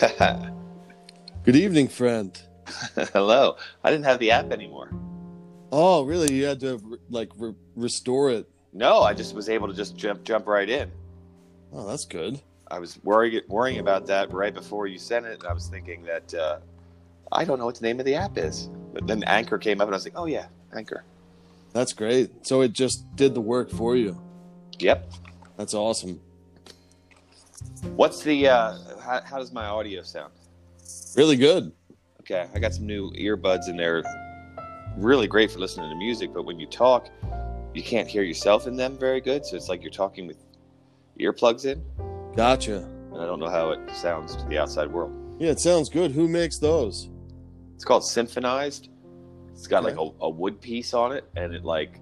Good evening, friend. Hello. I didn't have the app anymore. Oh, really? You had to like re- restore it. No, I just was able to just jump jump right in. Oh, that's good. I was worrying worrying about that right before you sent it. And I was thinking that uh, I don't know what the name of the app is. But then Anchor came up, and I was like, oh yeah, Anchor. That's great. So it just did the work for you. Yep. That's awesome. What's the? Uh, how, how does my audio sound? Really good. Okay, I got some new earbuds in there. Really great for listening to music, but when you talk, you can't hear yourself in them very good. So it's like you're talking with earplugs in, Gotcha. and I don't know how it sounds to the outside world. Yeah, it sounds good. Who makes those? It's called Symphonized. It's got Okay. like a, a wood piece on it, and it like,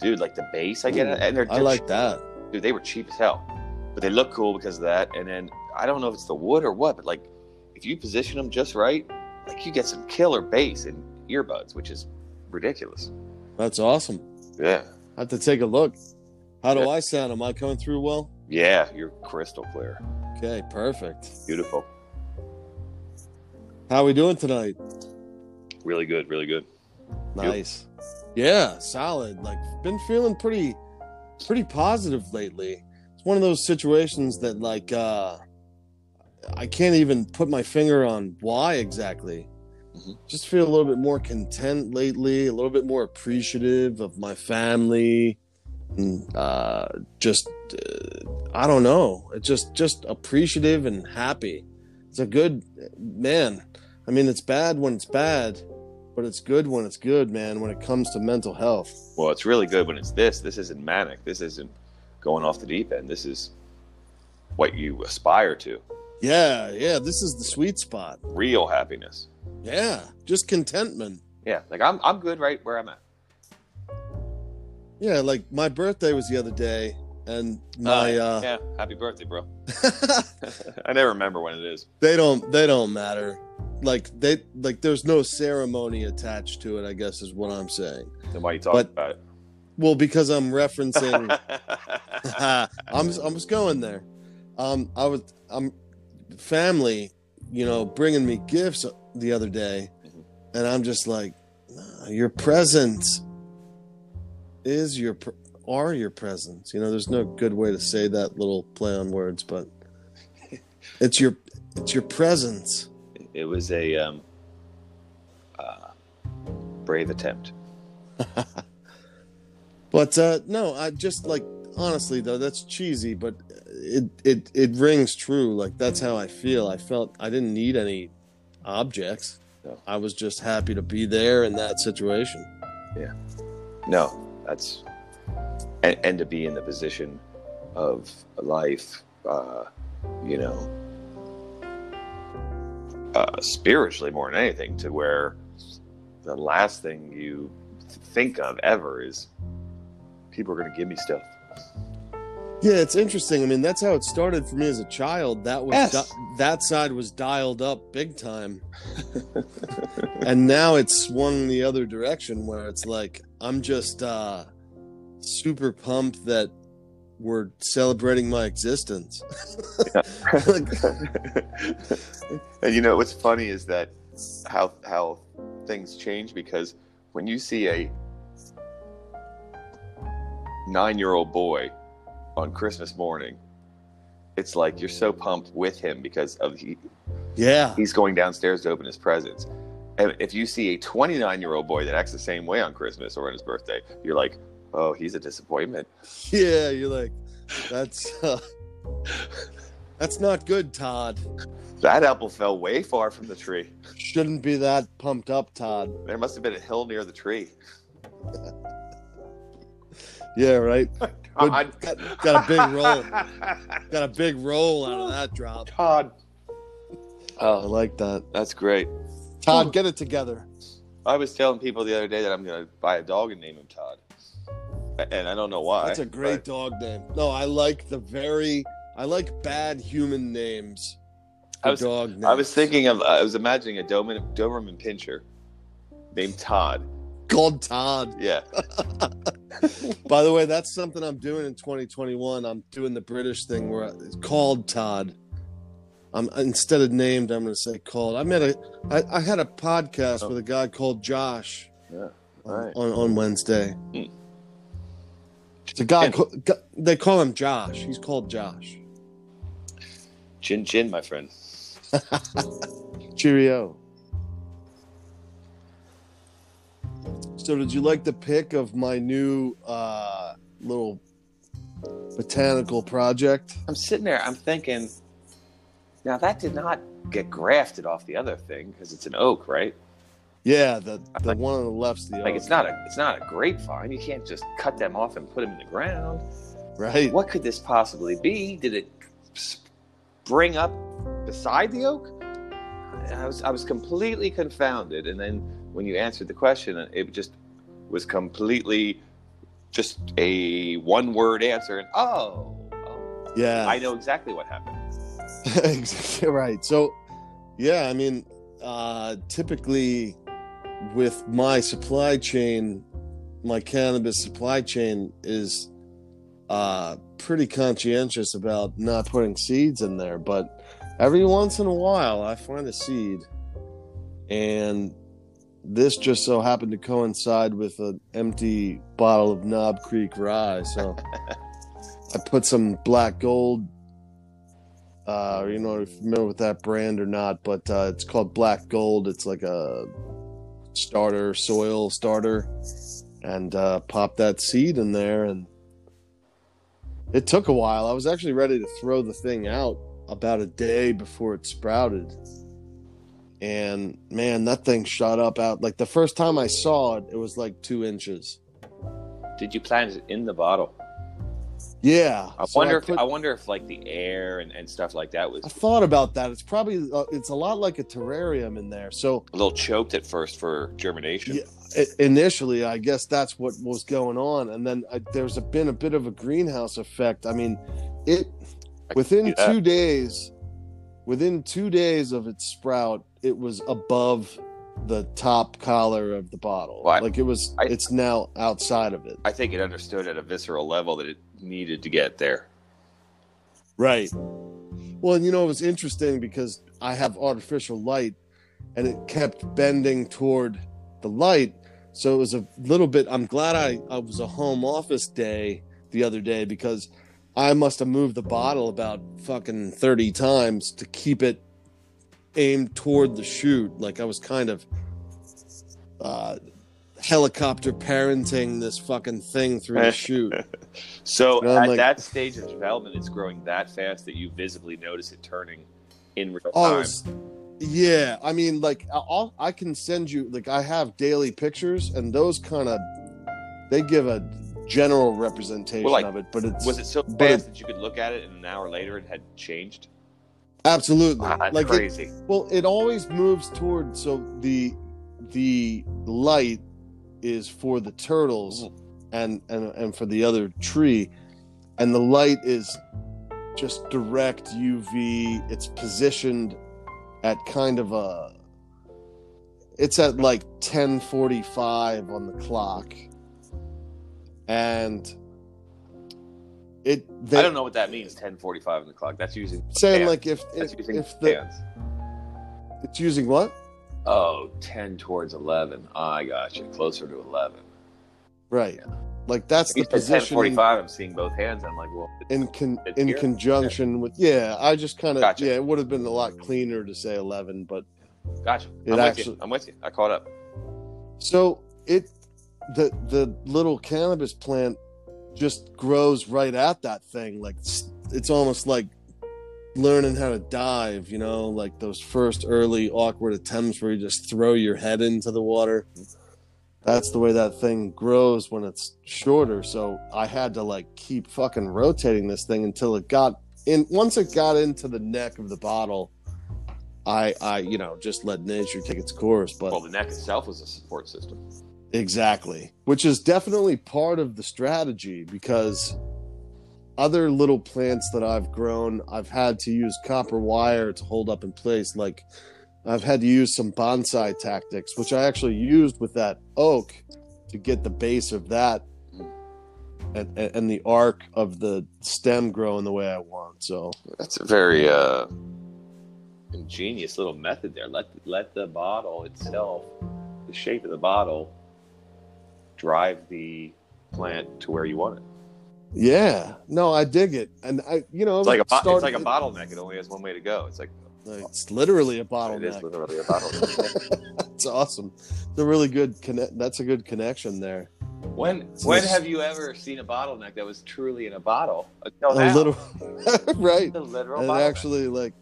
dude, like the bass I get, and they're, I like that. dude, they were cheap as hell, but they look cool because of that. And then I don't know if it's the wood or what, but like if you position them just right, like you get some killer bass in earbuds, which is ridiculous. That's awesome. Yeah, I have to take a look. How do Yeah. I sound? Am I coming through well? yeah, you're crystal clear, Okay, perfect. beautiful, How are we doing tonight? really good, really good. Nice. Yeah, solid. Like been feeling pretty pretty positive lately. One of those situations that like uh I can't even put my finger on why exactly. Mhm. Just feel a little bit more content lately, a little bit more appreciative of my family and uh just uh, I don't know. It's just just appreciative and happy. It's a good man. I mean, it's bad when it's bad, but it's good when it's good, man, when it comes to mental health. Well, it's really good when it's this. This isn't manic. This isn't going off the deep end. This is what you aspire to. Yeah, yeah, this is the sweet spot. Real happiness. Yeah, just contentment. Yeah, like I'm I'm good right where I'm at. Yeah, like my birthday was the other day, and my uh, yeah, happy birthday, bro. I never remember when it is. they don't they don't matter. Like they like there's no ceremony attached to it. I guess is what I'm saying. Then why you talking But- about Well, because I'm referencing. I'm I'm just going there. Um, I was I'm family, you know, bringing me gifts the other day, Mhm. and I'm just like, "Nah, your presence is your are your presence. You know, there's no good way to say that little play on words, but it's your it's your presence. it was a um, uh, brave attempt. But uh, no, I just like honestly though that's cheesy, but it it it rings true. Like that's how I feel. I felt I didn't need any objects. No. I was just happy to be there in that situation. Yeah. No, that's and, and to be in the position of life, uh, you know, uh, spiritually more than anything, to where the last thing you think of ever is people are going to give me stuff. Yeah, it's interesting. I mean, that's how it started for me as a child. That was Yes. di- that side was dialed up big time, and now it's swung the other direction where it's like I'm just uh, super pumped that we're celebrating my existence. And you know what's funny is that how how things change because when you see a nine year old boy on Christmas morning, it's like you're so pumped with him because of he, yeah, he's going downstairs to open his presents. And if you see a 29 year old boy that acts the same way on Christmas or on his birthday, you're like, oh, he's a disappointment. yeah. You're like, that's uh, that's not good, Todd. That apple fell way far from the tree. Shouldn't be that pumped up, Todd. There must have been a hill near the tree. Yeah, right. God. got, got a big roll. Got a big roll out of that drop. Todd. Oh, I like that. that's great. Todd, get it together. I was telling people the other day that I'm going to buy a dog and name him Todd. And I don't know why. That's a great but dog name. No, I like the very. I like bad human names. I was- dog names. I was thinking of, I was imagining a Doberman, Doberman Pinscher named Todd. Called Todd. Yeah. By the way, that's something I'm doing in 2021. I'm doing the British thing where it's called Todd. I'm instead of named, I'm going to say called. I met a, I, I had a podcast oh. with a guy called Josh. Yeah. On, on, on Wednesday. Hmm. It's a guy. They call him Josh. He's called Josh. Chin chin, my friend. Cheerio. So, did you like the pick of my new uh, little botanical project? I'm sitting there. I'm thinking. Now that did not get grafted off the other thing because it's an oak, right? Yeah, the the like, one on the left's the like oak. it's not a it's not a grapevine. You can't just cut them off and put them in the ground. Right. What could this possibly be? Did it spring up beside the oak? I was I was completely confounded, and then when you answered the question, it just was completely just a one word answer. And oh, oh, yeah, I know exactly what happened. exactly right. So, yeah, I mean, uh, typically with my supply chain, my cannabis supply chain is uh, pretty conscientious about not putting seeds in there. But every once in a while, I find a seed, and this just so happened to coincide with an empty bottle of Knob Creek rye. So I put some black gold. Uh, you know, if you're familiar with that brand or not, but uh, it's called Black Gold. It's like a starter soil starter and uh, pop that seed in there and it took a while i was actually ready to throw the thing out about a day before it sprouted and man that thing shot up out like the first time i saw it it was like two inches did you plant it in the bottle yeah. I so wonder I, put, if I wonder if like the air and, and stuff like that was. I thought about that. It's probably uh, it's a lot like a terrarium in there. So a little choked at first for germination. Yeah, it, initially, I guess that's what was going on, and then I, there's a, been a bit of a greenhouse effect. I mean, it within two days, within two days of its sprout, it was above the top collar of the bottle. Well, like it was, I, it's now outside of it. I think it understood at a visceral level that it needed to get there. Right. Well, and you know, it was interesting because I have artificial light and it kept bending toward the light. So it was a little bit. I'm glad I, I was a home office day the other day because I must have moved the bottle about fucking 30 times to keep it aimed toward the shoot. Like I was kind of uh, helicopter parenting this fucking thing through the shoot. so at like, that stage of development, it's growing that fast that you visibly notice it turning in real oh, time. yeah, I mean, like I'll, I can send you like I have daily pictures, and those kind of they give a general representation well, like, of it. But it's was it so fast that you could look at it, and an hour later it had changed. Absolutely, wow, like crazy. It, well, it always moves toward so the the light is for the turtles mm. and, and and for the other tree and the light is just direct uv it's positioned at kind of a it's at like 1045 on the clock and it they, i don't know what that means 1045 on the clock that's using saying like if if, if the hands. it's using what Oh, 10 towards 11. Oh, I got you. Closer to 11. Right. Yeah. Like that's the position. 1045, I'm seeing both hands. I'm like, well, in con- in here? conjunction with yeah, I just kind of gotcha. yeah, it would have been a lot cleaner to say 11, but gotcha. I'm actually, with you. I'm with you. I caught up. So it the the little cannabis plant just grows right at that thing. Like it's almost like learning how to dive, you know, like those first early awkward attempts where you just throw your head into the water. That's the way that thing grows when it's shorter. So I had to like keep fucking rotating this thing until it got in. Once it got into the neck of the bottle, I, I, you know, just let nature take its course. But well, the neck itself was a support system. Exactly, which is definitely part of the strategy because other little plants that I've grown, I've had to use copper wire to hold up in place. Like I've had to use some bonsai tactics, which I actually used with that oak to get the base of that and, and the arc of the stem growing the way I want. So that's a very uh, ingenious little method there. Let let the bottle itself, the shape of the bottle, drive the plant to where you want it. Yeah, no, I dig it, and I, you know, It's like a bo- it's like a bottleneck. It only has one way to go. It's like It's literally a bottleneck. it is literally a bottleneck. That's awesome. It's a really good connect. That's a good connection there. when So when have you ever seen a bottleneck that was truly in a bottle? Until a now. little, right? The literal And bottleneck. actually, like,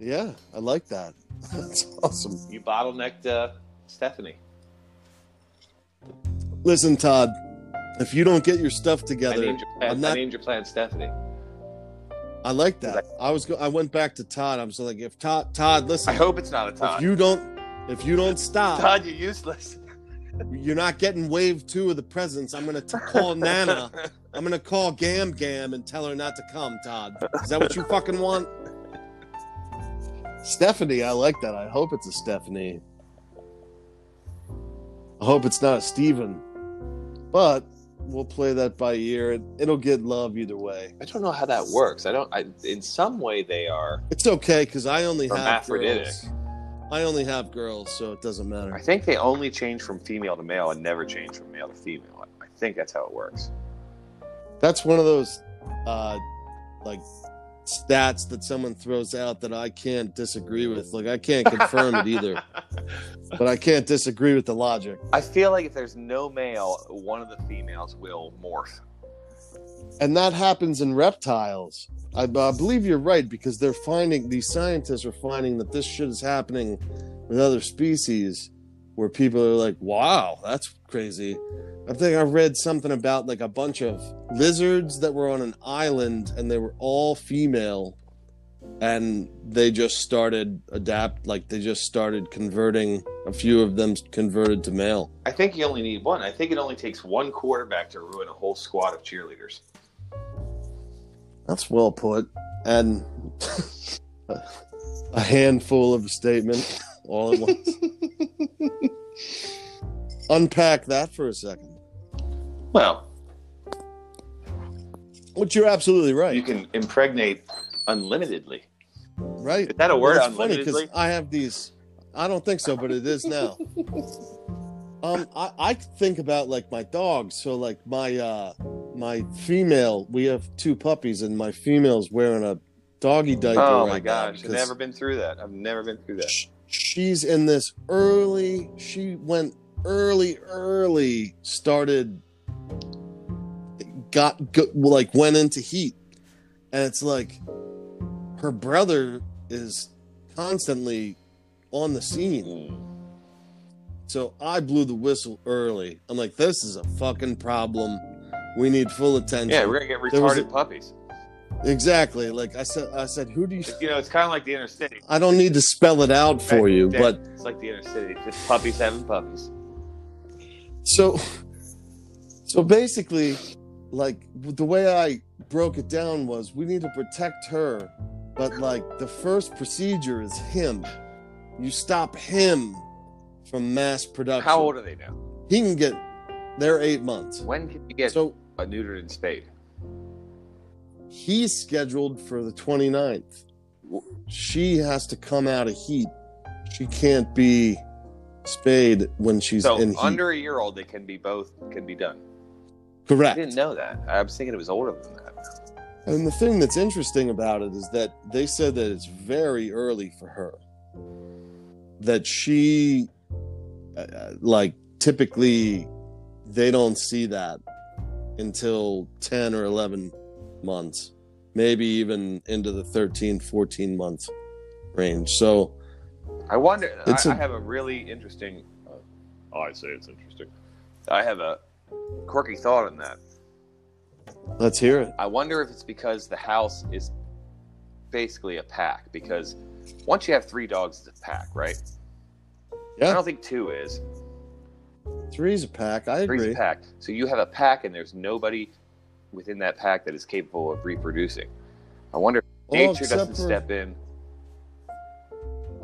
yeah, I like that. That's awesome. you bottlenecked uh, Stephanie. Listen, Todd, if you don't get your stuff I together, named your I'm plant. not- I named your plant Stephanie. I like that. I was, go- I went back to Todd. I was like, if Todd, Todd, listen. I hope it's not a Todd. if you don't, if you don't stop, Todd, you're useless. you're not getting wave two of the presents. I'm gonna t- call Nana. I'm gonna call Gam Gam and tell her not to come. Todd, is that what you fucking want? Stephanie, I like that. I hope it's a Stephanie. I hope it's not a Steven. But we'll play that by ear. It, it'll get love either way. I don't know how that works. I don't. I, in some way, they are. It's okay because I only have girls. I only have girls, so it doesn't matter. I think they only change from female to male and never change from male to female. I think that's how it works. That's one of those uh like stats that someone throws out that I can't disagree with. Like I can't confirm it either, but I can't disagree with the logic. I feel like if there's no male, one of the females will morph. And that happens in reptiles. I, I believe you're right because they're finding these scientists are finding that this shit is happening with other species where people are like, "Wow, that's crazy." I think I read something about like a bunch of lizards that were on an island and they were all female and they just started adapt like they just started converting a few of them converted to male. I think you only need one. I think it only takes one quarterback to ruin a whole squad of cheerleaders. That's well put. And a handful of a statement all at once. Unpack that for a second. Well, Which you're absolutely right. you can impregnate unlimitedly. right? Is that a word? Well, it's funny because? I have these. I don't think so, but it is now. um, I, I think about like my dogs. So like my uh my female, we have two puppies, and my female's wearing a doggy diaper. Oh right my now gosh! I've never been through that. I've never been through that. Sh- She's in this early. She went early, early. Started. Got, got like went into heat, and it's like her brother is constantly on the scene. So I blew the whistle early. I'm like, this is a fucking problem. We need full attention. Yeah, we're gonna get retarded a- puppies. Exactly. Like I said, I said, who do you? You know, it's kind of like the inner city. I don't need to spell it out for you, Yeah, but it's like the inner city. Just puppies having puppies. so, so basically, like the way I broke it down was, we need to protect her, but like the first procedure is him. You stop him from mass production. How old are they now? He can get. They're eight months. When can you get So a neutered and spayed? He's scheduled for the 29th. She has to come out of heat. She can't be spayed when she's So in heat. under a year old, they can be both can be done. Correct. I didn't know that. I was thinking it was older than that. And the thing that's interesting about it is that they said that it's very early for her. That she, uh, like, typically they don't see that until 10 or 11 months, maybe even into the 13, 14 month range. So, I wonder. It's I a- I have a really interesting. Uh, oh, I say it's interesting. I have a quirky thought on that. let's hear it. I wonder if it's because the house is basically a pack. Because once you have three dogs, it's a pack, right? Yeah. I don't think two is. three's a pack. I Three's agree. Three's a pack. So you have a pack, and there's nobody within that pack that is capable of reproducing. I wonder if nature doesn't for- step in.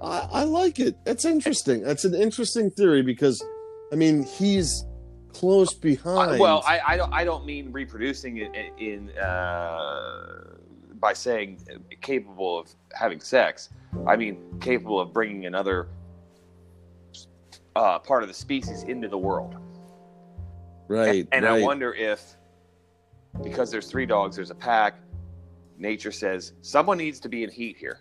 I, I like it. It's interesting. That's an interesting theory because, I mean, he's close behind. I- well, I, I don't. I don't mean reproducing in, in uh, by saying capable of having sex. I mean capable of bringing another uh, part of the species into the world. Right. And, and right. I wonder if because there's three dogs, there's a pack. Nature says someone needs to be in heat here.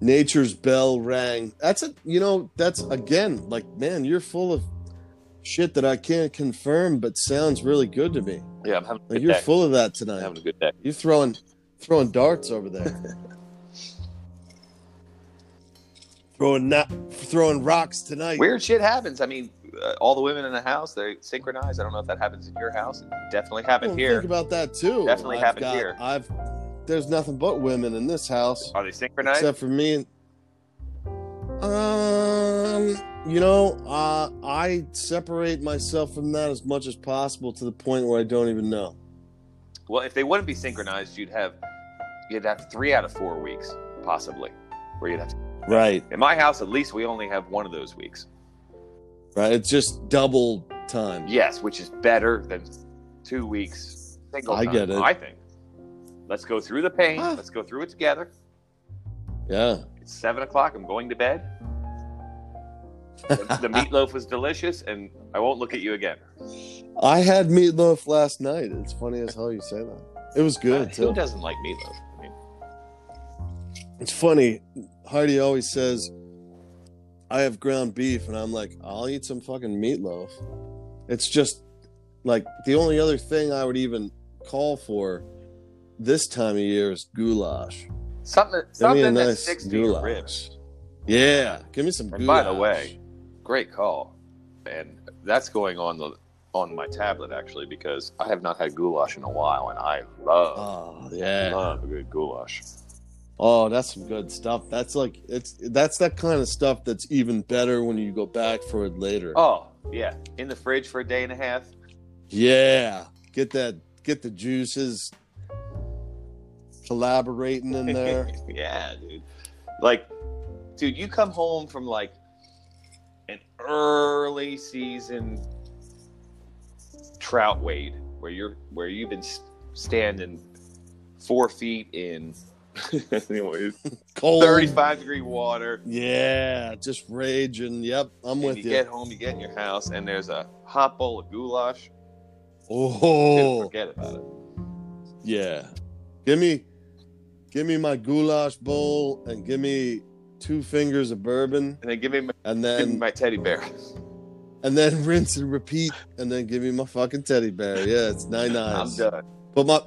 Nature's bell rang. That's a you know, that's again, like, man, you're full of shit that I can't confirm, but sounds really good to me. Yeah, I'm having a Like you're day. full of that I'm tonight. having a good day. You're throwing throwing darts over there. throwing na- throwing rocks tonight. Weird shit happens. I mean, uh, all the women in the house they synchronize. I don't know if that happens in your house. It definitely Well, happened here. Think about that too. Definitely I've happened got- here. I've there's nothing but women in this house. Are they synchronized? except for me. Um, you know, uh, I separate myself from that as much as possible to the point where I don't even know. well, if they wouldn't be synchronized, you'd have you'd have three out of four weeks possibly, where you'd have. To, Right, in my house, at least we only have one of those weeks. Right. It's just double time. Yes, which is better than two weeks. Single I time, get it. I think. Let's go through the pain. Ah. Let's go through it together. Yeah. It's seven o'clock. I'm going to bed. the, the meatloaf was delicious, and I won't look at you again. I had meatloaf last night. It's funny as hell you say that. It was good Uh, who doesn't like meatloaf? I mean, It's funny. Heidi always says, I have ground beef, and I'm like, I'll eat some fucking meatloaf. It's just like the only other thing I would even call for this time of year is goulash. something something a that nice sticks to your ribs. Yeah, give me some goulash. By the way, great call, and that's going on the on my tablet actually because I have not had goulash in a while, and I love oh yeah, love a good goulash. Oh that's some good stuff. That's like it's that's that kind of stuff that's even better when you go back for it later. Oh yeah, in the fridge for a day and a half. Yeah, get that, get the juices collaborating in there. yeah, dude. Like, dude, you come home from like an early season trout wade where you're where you've been standing four feet in anyways, Cold. 35 degree water. Yeah, just raging. Yep, I'm And with you you. get home, you get in your house, and there's a hot bowl of goulash. Oh, forget about it. yeah. Give me, give me my goulash bowl and give me two fingers of bourbon, And then give me my, and then my teddy bear. and then rinse and repeat, and then give me my fucking teddy bear. Yeah, it's nine I'm done. Put my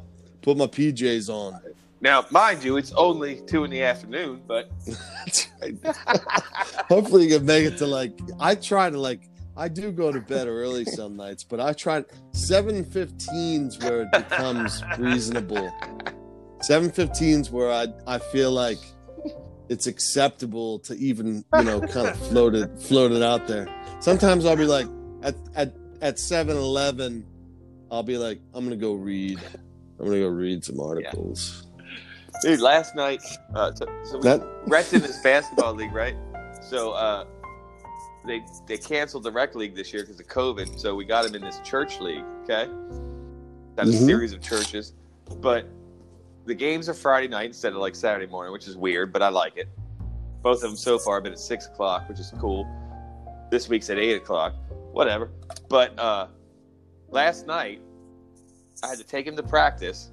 put my PJs on. Now, mind you, it's only two in the afternoon, but Hopefully you can make it to like I try to like I do go to bed early some nights, but I try seven fifteens where it becomes reasonable. Seven fifteens where I I feel like it's acceptable to even you know kind of float it float it out there. Sometimes I'll be like at at at seven eleven, I'll be like I'm gonna go read. I'm gonna go read some articles. Dude, last night, uh, so, so we, That Brett's in this basketball league, right? So uh, they they canceled the rec league this year because of COVID. So we got him in this church league. Okay, got a Mhm. series of churches, but the games are Friday night instead of like Saturday morning, which is weird, but I like it. Both of them so far have been at six o'clock, which is cool. This week's at eight o'clock, whatever. But uh, last night, I had to take him to practice.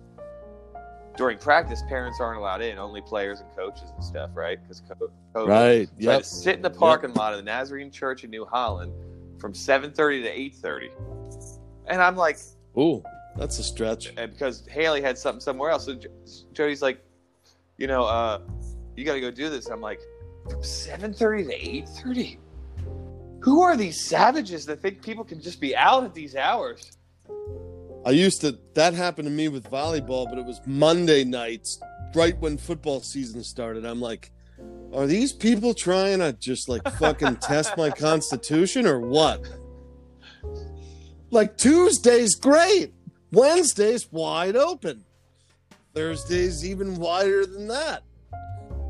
During practice, parents aren't allowed in; only players and coaches and stuff, right? Because COVID. right. So Yep. to sit in the parking lot of the Nazarene Church in New Holland from 7:30 to 8:30, and I'm like, Ooh, that's a stretch. and because Haley had something somewhere else, so Jody's like, you know, uh, you got to go do this. I'm like, from 7:30 to 8:30. Who are these savages that think people can just be out at these hours? I used to. That happened to me with volleyball, but it was Monday nights, right when football season started. I'm like, are these people trying to just like fucking test my constitution or what? Like Tuesday's great, Wednesday's wide open, Thursday's even wider than that.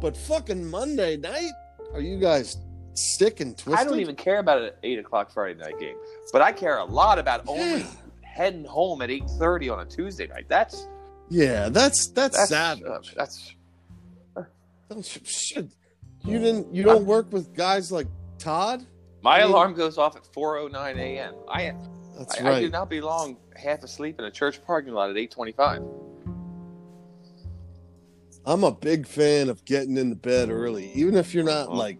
But fucking Monday night, are you guys sick and twisted? I don't even care about an eight o'clock Friday night game, but I care a lot about only Yeah. Heading home at 8:30 on a Tuesday night. That's Yeah, that's that's, that's savage. uh, that's shit. You didn't. You don't work with guys like Todd. My I mean- alarm goes off at 4:09 a.m. I That's I, I do right. not belong half asleep in a church parking lot at 8:25. I'm a big fan of getting into bed early, even if you're not Uh-huh. like.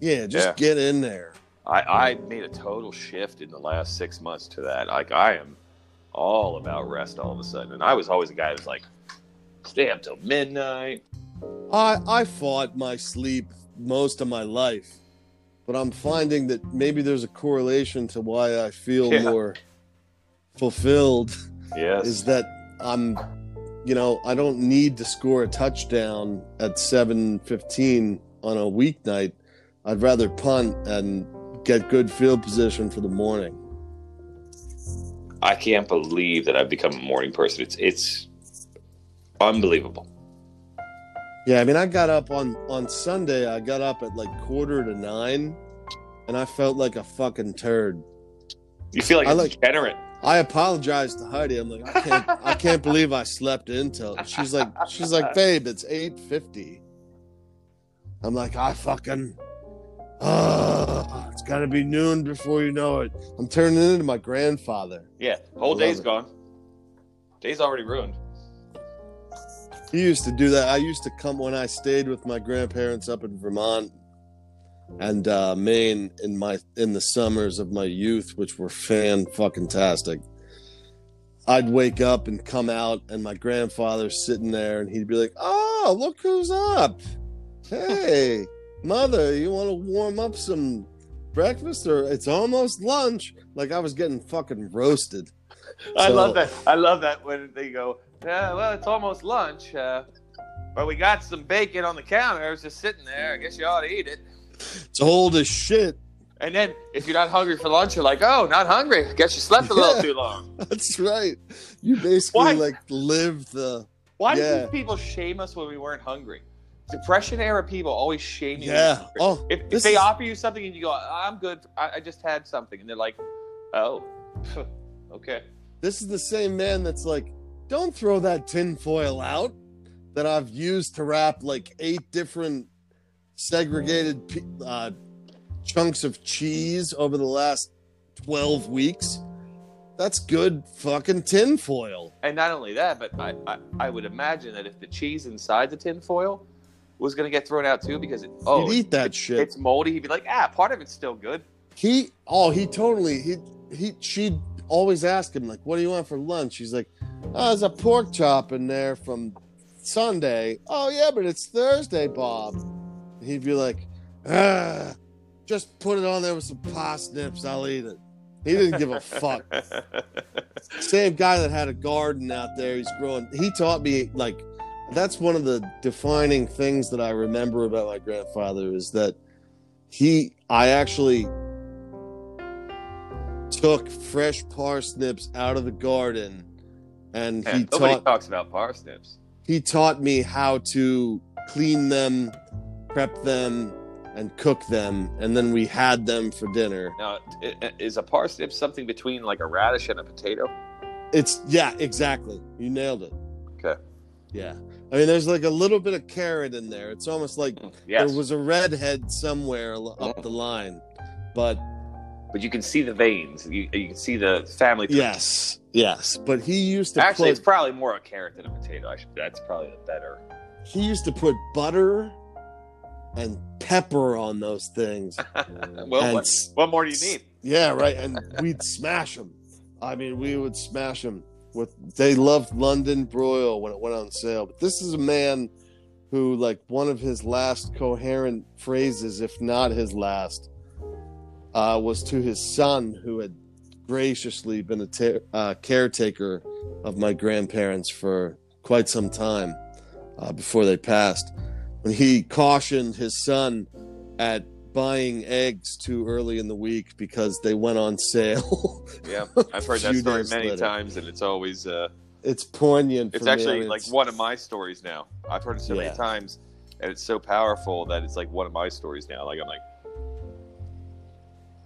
Yeah, just Yeah. get in there. I, I made a total shift in the last six months to that. Like I am all about rest all of a sudden, and I was always a guy who's like, stay up till midnight. I I fought my sleep most of my life, but I'm finding that maybe there's a correlation to why I feel Yeah. more fulfilled. Yes, Is that I'm, you know, I don't need to score a touchdown at 7:15 on a weeknight. I'd rather punt and get good field position for the morning. I can't believe that I've become a morning person. It's it's unbelievable. Yeah, I mean, I got up on on Sunday. I got up at like quarter to nine, and I felt like a fucking turd. You feel like I a like- degenerate. I apologized to Heidi. I'm like, I can't, I can't believe I slept until. She's like, she's like, babe, it's eight fifty. I'm like, I fucking, ah, it's got to be noon before you know it. I'm turning into my grandfather. Yeah, whole day's it. gone. Day's already ruined. He used to do that. I used to come when I stayed with my grandparents up in Vermont and uh, Maine in my in the summers of my youth, which were fan fucking tastic. I'd wake up and come out, and my grandfather's sitting there, and he'd be like, "Oh, look who's up! Hey, mother, you want to warm up some breakfast, or it's almost lunch?" Like I was getting fucking roasted. I So- love that. I love that when they go, yeah, well, it's almost lunch, uh, but we got some bacon on the counter. It's just sitting there. I guess you ought to eat it. It's old as shit. And then if you're not hungry for lunch, you're like, oh, not hungry. I guess you slept a little too long. That's right. You basically Why? like live the Why Yeah. did these people shame us when we weren't hungry? Depression era people always shame you. yeah. Oh, If, if they is- offer you something and you go, I'm good, I, I just had something, and they're like, oh, okay. this is the same man that's like, don't throw that tinfoil out that I've used to wrap like eight different segregated uh, chunks of cheese over the last twelve weeks. That's good fucking tinfoil. And not only that, but I, I, I would imagine that if the cheese inside the tin foil was going to get thrown out too, because it, oh, You'd eat that shit. it's moldy, he'd be like, ah, part of it's still good. He oh he totally he he she'd always ask him like what do you want for lunch? He's like, oh, there's a pork chop in there from Sunday. Oh yeah, but it's Thursday, Bob. He'd be like, ah, just put it on there with some parsnips. I'll eat it. He didn't give a fuck. Same guy that had a garden out there. He's growing. He taught me like that's one of the defining things that I remember about my grandfather is that he I actually took fresh parsnips out of the garden and he And nobody taught talks about parsnips. he taught me how to clean them, prep them, and cook them, and then we had them for dinner. Now, is a parsnip something between like a radish and a potato? It's yeah, exactly. You nailed it. Okay. Yeah. I mean, there's like a little bit of carrot in there. It's almost like mm, Yes, there was a redhead somewhere up mm-hmm. the line. But but you can see the veins. You, you can see the family. tree. yes, yes. But he used to Actually, put it's probably more a carrot than a potato. I should, that's probably the better. he used to put butter and pepper on those things. well, what, what more do you need? Yeah, right. And we'd smash them. I mean, we would smash them. With they loved London broil when it went on sale. But this is a man who, like, one of his last coherent phrases, if not his last, uh, was to his son, who had graciously been a uh, caretaker of my grandparents for quite some time uh, before they passed. When he cautioned his son at buying eggs too early in the week because they went on sale. Yeah, I've heard that story many later. times, and it's always uh, it's poignant. it's for me. Actually mean, like it's- one of my stories now. I've heard it so Yeah. many times, and it's so powerful that it's like one of my stories now. Like I'm like,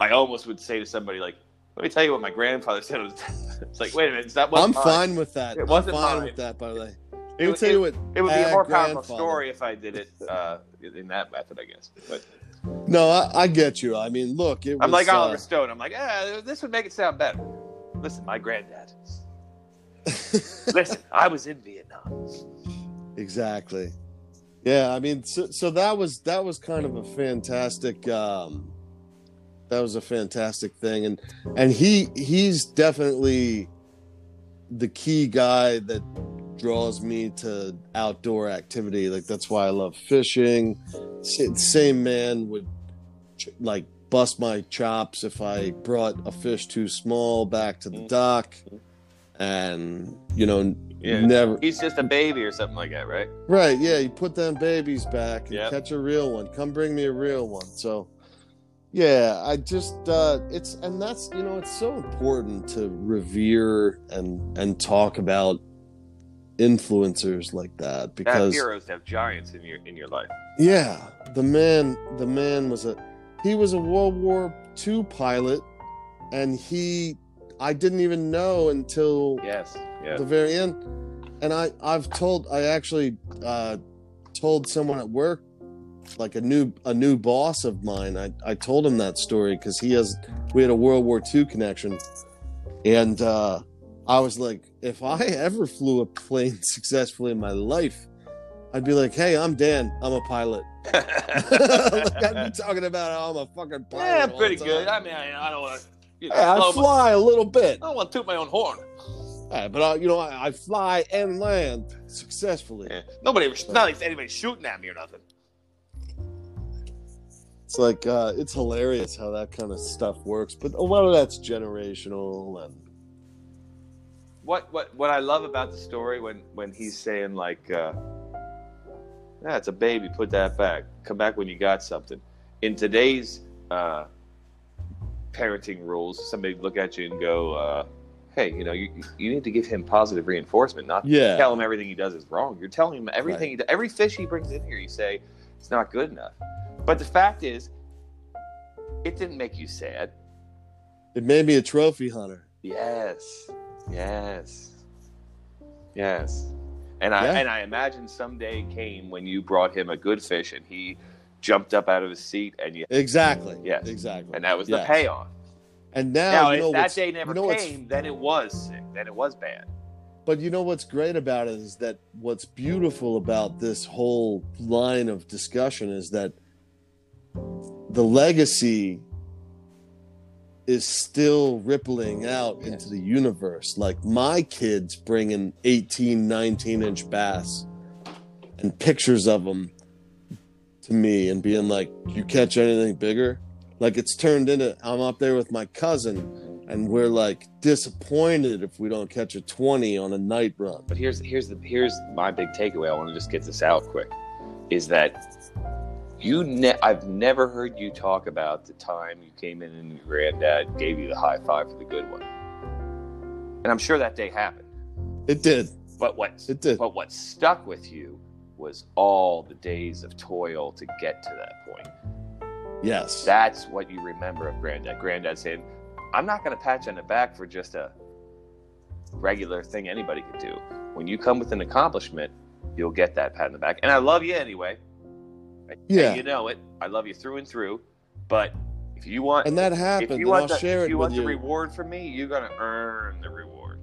I almost would say to somebody like, "Let me tell you what my grandfather said." It's like, wait a minute, is that what I'm fine with that. It I'm wasn't fine mine. with that. By the way, me tell you what. It would be a more powerful story if I did it uh, in that method, I guess. But No, I, I get you. I mean, look, it was. I'm like uh, Oliver Stone. I'm like, ah, this would make it sound better. Listen, my granddad. Listen, I was in Vietnam. exactly. Yeah, I mean, so, so that was that was kind of a fantastic. Um, that was a fantastic thing, and and he he's definitely the key guy that draws me to outdoor activity. Like that's why I love fishing. Same man would like bust my chops if I brought a fish too small back to the Mhm. dock, and you know Yeah. never He's just a baby or something like that, right? right. Yeah, you put them babies back and Yep. catch a real one. Come bring me a real one. So. Yeah, I just uh it's and that's you know it's so important to revere and and talk about influencers like that because heroes, have giants in your in your life. yeah, the man the man was a he was a World War II pilot and he I didn't even know until Yes. Yeah. the very end. And I I've told I actually uh told someone at work like a new a new boss of mine. I I told him that story cuz he has we had a World War II connection. And uh I was like if I ever flew a plane successfully in my life, I'd be like, "Hey, I'm Dan. I'm a pilot." like I'd be talking about how I'm a fucking pilot. yeah, all pretty good. I mean, I, I don't want to. You know, Yeah, I blow my- fly a little bit. I don't want to toot my own horn. But I, you know, I, I fly and land successfully. Yeah. Nobody, ever, not like anybody's shooting at me or nothing. It's like uh, it's hilarious how that kind of stuff works, but a lot of that's generational and What what what I love about the story when when he's saying like, uh, "Yeah, it's a baby. Put that back. Come back when you got something." In today's uh, parenting rules, somebody look at you and go, uh, "Hey, you know, you you need to give him positive reinforcement, not yeah, tell him everything he does is wrong. You're telling him everything. He, every fish he brings in here, you say it's not good enough. But the fact is, it didn't make you sad. it made me a trophy hunter. Yes, yes, yes. And I Yeah. and I imagine someday came when you brought him a good fish and he jumped up out of his seat and you Exactly. Yes. Exactly. and that was the Yes. payoff. And now, Now, you know if that day never you know came, then it was sick. Then it was bad. But you know what's great about it is that what's beautiful about this whole line of discussion is that the legacy is still rippling oh, out Yes. into the universe. Like my kids bringing 18, 19 inch bass and pictures of them to me and being like, you catch anything bigger? Like it's turned into, I'm up there with my cousin and we're like disappointed if we don't catch a 20 on a night run. But here's here's the here's my big takeaway. I want to just get this out quick. Is that you? Ne- I've never heard you talk about the time you came in and your granddad gave you the high five for the good one. And I'm sure that day happened. It did. But what It did. but what stuck with you was all the days of toil to get to that point. Yes. That's what you remember of granddad. Granddad saying, "I'm not going to pat you on the back for just a regular thing anybody could do. When you come with an accomplishment, you'll get that pat on the back. And I love you anyway. And Yeah. you know it. I love you through and through. But if you want, and that if happened. you want, the, if it you want you. the reward from me, you're going to earn the reward.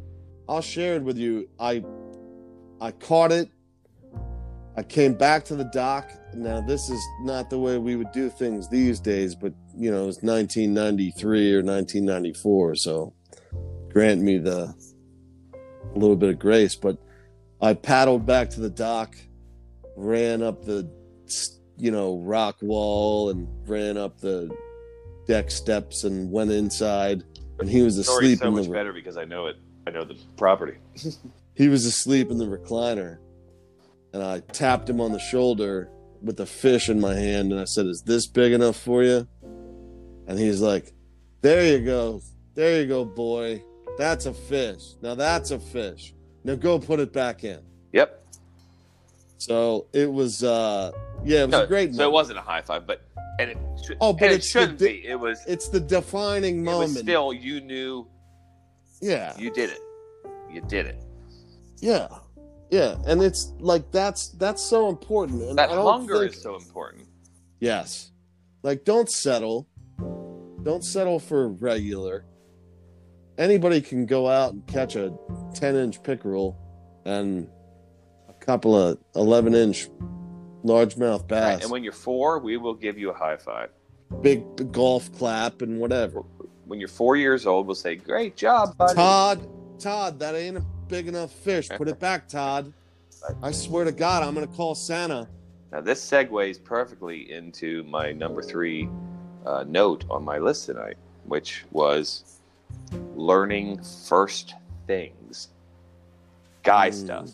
I'll share it with you. I I caught it. I came back to the dock. Now this is not the way we would do things these days, but you know, it's 1993 or 1994, so grant me the a little bit of grace, but I paddled back to the dock, ran up the you know, rock wall and ran up the deck steps and went inside. And he was The asleep so in much the better because I know it. I know the property. he was asleep in the recliner. And i tapped him on the shoulder with a fish in my hand and i said is this big enough for you? And he's like there you go. There you go boy. That's a fish. Now that's a fish. Now go put it back in. Yep. so it was uh yeah it was No, a great so it wasn't a high five, but and it should, Oh, but it shouldn't di- be. It was. it's the defining It was moment still you knew yeah you did it. You did it. yeah Yeah, and it's like that's that's so important. And That I don't hunger think- is so important. Yes. Like don't settle. Don't settle for regular. Anybody can go out and catch a 10 inch pickerel and a couple of 11 inch largemouth bass. Right? And when you're four, we will give you a high five. big golf clap and whatever. When you're four years old, we'll say, "Great job, buddy." Todd, Todd, that ain't a big enough fish. Put it back, Todd. I swear to God, I'm gonna call Santa. Now, this segues perfectly into my number three uh, note on my list tonight, which was learning first things, guy Mm. stuff.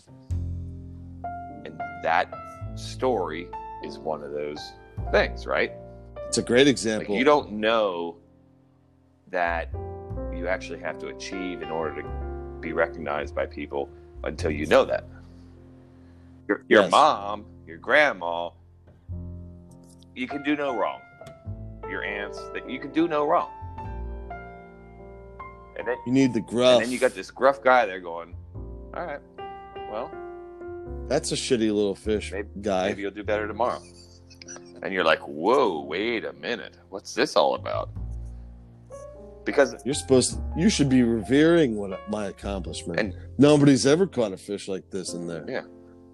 And that story is one of those things, right? It's a great Like, example. you don't know that you actually have to achieve in order to be recognized by people until you know that. Your, your Yes. mom, your grandma, you can do no wrong. Your aunts, that you can do no wrong. And then, You need the gruff. and then you got this gruff guy there going, "All right, well, That's a shitty little fish Maybe- guy. maybe you'll do better tomorrow." And you're like, "Whoa, wait a minute, what's this all about?" Because You're supposed to, you should be revering what my accomplishment. And- Nobody's ever caught a fish like this in there. Yeah.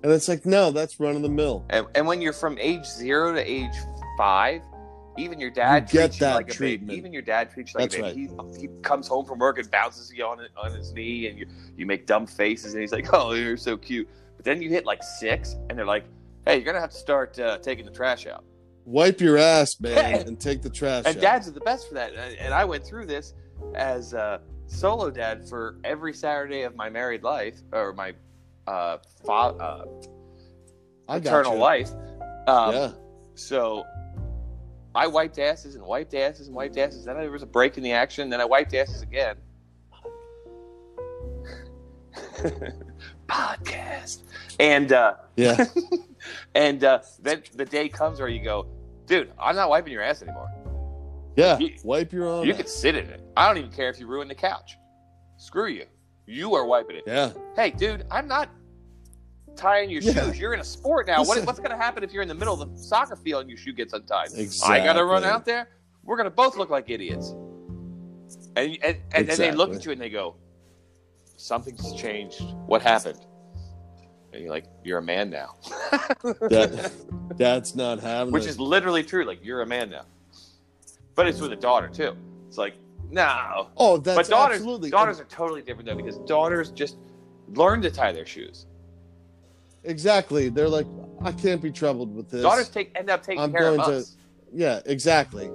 And it's like, no, that's run of the mill. And, and when you're from age zero to age five, even your dad You get treats that you like a treatment. baby. Even your dad treats you like That's a baby. He, he comes home from work and bounces you on on his knee, and you you make dumb faces, and he's like, "Oh, you're so cute." Then you hit like six, and they're like, "Hey, you're gonna have to start uh, taking the trash out." Wipe your ass, man, and take the trash And out. dads are the best for that. And, I went through this as a solo dad for every Saturday of my married life or my uh, fa- uh, I eternal life. Um, yeah. So I wiped asses and wiped asses and wiped asses. Then there was a break in the action. Then I wiped asses again. Podcast. And uh, Yeah. and uh, then the day comes where you go, dude, I'm not wiping your ass anymore. Yeah. You- Wipe your own you ass. can sit in it. I don't even care if you ruin the couch. Screw you. You are wiping it. Yeah. Hey, dude, I'm not tying your Yeah. shoes. You're in a sport now. What, what's going to happen if you're in the middle of the soccer field and your shoe gets untied? Exactly. I got to run out there. We're going to both look like idiots. And and, and then they look at you and they go, "Something's changed. What happened?" And you're like, "You're a man now," That, that's not having which is literally true. Like you're a man now. But it's with a daughter too. It's like, no. Oh, that's but daughters, absolutely daughters are totally different though because daughters just learn to tie their shoes. exactly. They're like, I can't be troubled with this. Daughters take end up taking I'm care of going to- us. yeah exactly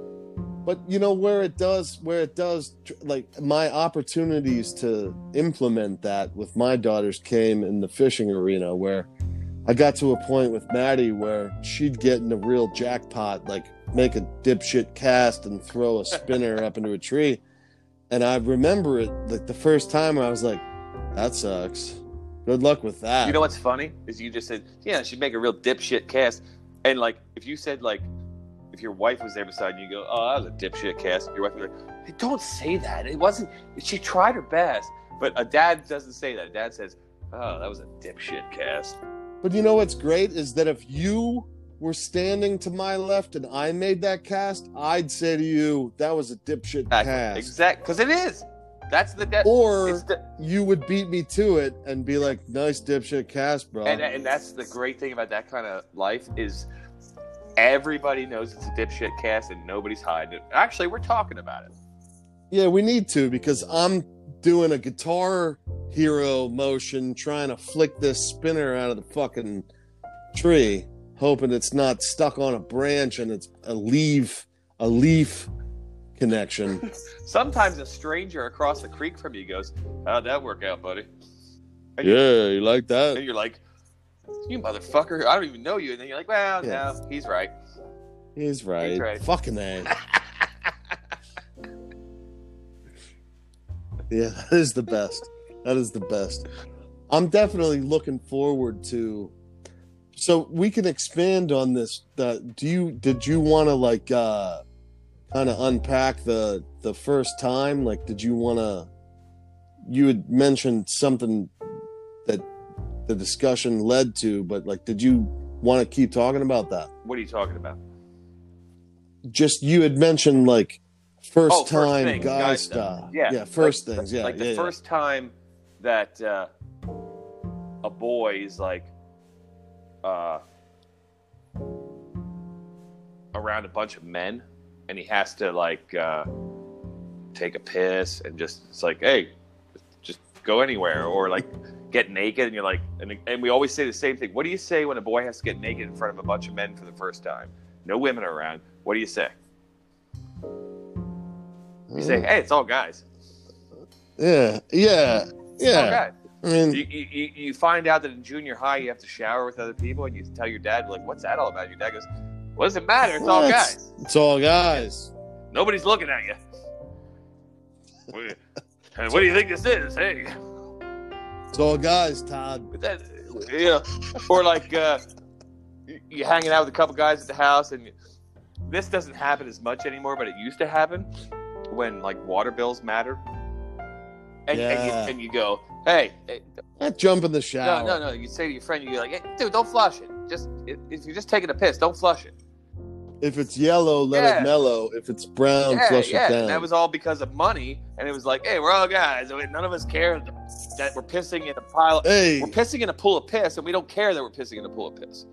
but you know where it does where it does like my opportunities to implement that with my daughters came in the fishing arena where i got to a point with maddie where she'd get in a real jackpot like make a dipshit cast and throw a spinner up into a tree. And i remember it like the first time i was like that sucks. Good luck with that. You know what's funny? Is you just said, yeah, she'd make a real dipshit cast, and like if you said like if your wife was there beside you, you go, oh, that was a dipshit cast. Your wife would be like, hey, don't say that. It wasn't. She tried her best, but a dad doesn't say that. A dad says, oh, that was a dipshit cast. But you know what's great is that if you were standing to my left and I made that cast, I'd say to you, that was a dipshit cast. Exact, because it is. That's the de- Or the, you would beat me to it and be like, nice dipshit cast, bro. and and that's the great thing about that kind of life is everybody knows it's a dipshit cast and nobody's hiding it. Actually, we're talking about it. yeah, we need to because I'm doing a guitar hero motion trying to flick this spinner out of the fucking tree, hoping it's not stuck on a branch and it's a leaf, a leaf connection. Sometimes a stranger across the creek from you goes, "How'd that work out, buddy?" And yeah, you like and that? you're like, "You motherfucker! I don't even know you." And then you're like, "Well, Yeah. no, he's right." He's right. right. Fucking A. yeah, that is the best. That is the best. I'm definitely looking forward to so we can expand on this. That do you did you want to like uh kind of unpack the the first time? Like did you want to you had mentioned something that the discussion led to, but like, did you want to keep talking about that? What are you talking about? Just you had mentioned like first Oh, time things, guy guy stuff. stuff. Yeah, yeah, first like, things. Yeah, like yeah, the yeah. first time that uh, a boy is like uh, around a bunch of men, and he has to like uh, take a piss and just it's like, hey, just go anywhere, or like get naked, and you're like, and, and we always say the same thing. What do you say when a boy has to get naked in front of a bunch of men for the first time? No women are around. What do you say? You say, mm. hey, it's all guys. Yeah, yeah, yeah. I mean, You, you, you- you find out that in junior high you have to shower with other people, and you tell your dad, like, "What's that all about?" Your dad goes, "What does it matter? It's all guys. it's all guys. Nobody's looking at you." What do you think this is? Hey, It's all guys, Todd. but that, yeah, or like uh, you- you hanging out with a couple guys at the house, and you, this doesn't happen as much anymore, but it used to happen when like water bills mattered. And, Yeah. and, you, and you go, hey, hey, I jump in the shower. no, no. No. You say to your friend, you're like, hey, dude, don't flush it. Just if if you're just taking a piss, don't flush it. If it's yellow, let Yeah. it mellow. If it's brown, yeah, flush yeah. it down. And that was all because of money. And it was like, hey, we're all guys. None of us care that we're pissing in a pile. hey, We're pissing in a pool of piss, and we don't care that we're pissing in a pool of piss.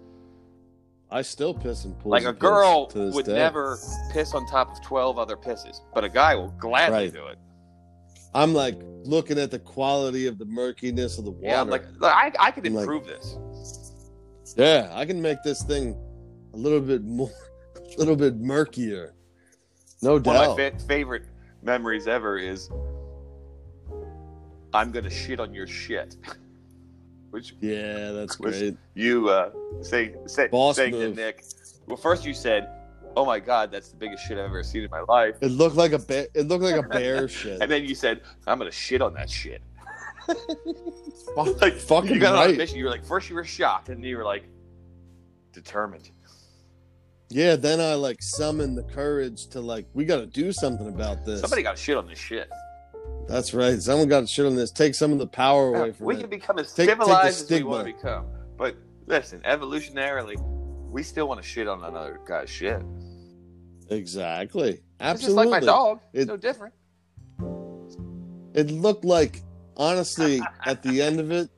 I still piss in pools. like a girl would day. never piss on top of twelve other pisses, but a guy will gladly Right. do it. I'm like looking at the quality of the murkiness of the water. Yeah, I'm like, look, I, I could I'm like- improve this. yeah, I can make this thing a little bit more, little bit murkier. No doubt. One of my fa- favorite memories ever is I'm gonna shit on your shit, which yeah, that's great. you uh, say, say Boss saying to. Nick. Well, first you said, "Oh my God, that's the biggest shit I've ever seen in my life," It looked like a bear. It looked like a bear shit. and then you said, "I'm gonna shit on that shit." Like fucking you got on a mission. You were like, first you were shocked, and then you were like, determined. Yeah, then I like summoned the courage to like, we got to do something about this. Somebody got shit on this shit. That's right. Someone got shit on this. Take some of the power away from we it. can become as Take- take civilized as we stigma. want to become, but listen, evolutionarily, we still want to shit on another guy's shit. Exactly. Absolutely. It's Absolutely. just like my dog. It- It's no different. It looked like, honestly, at the end of it,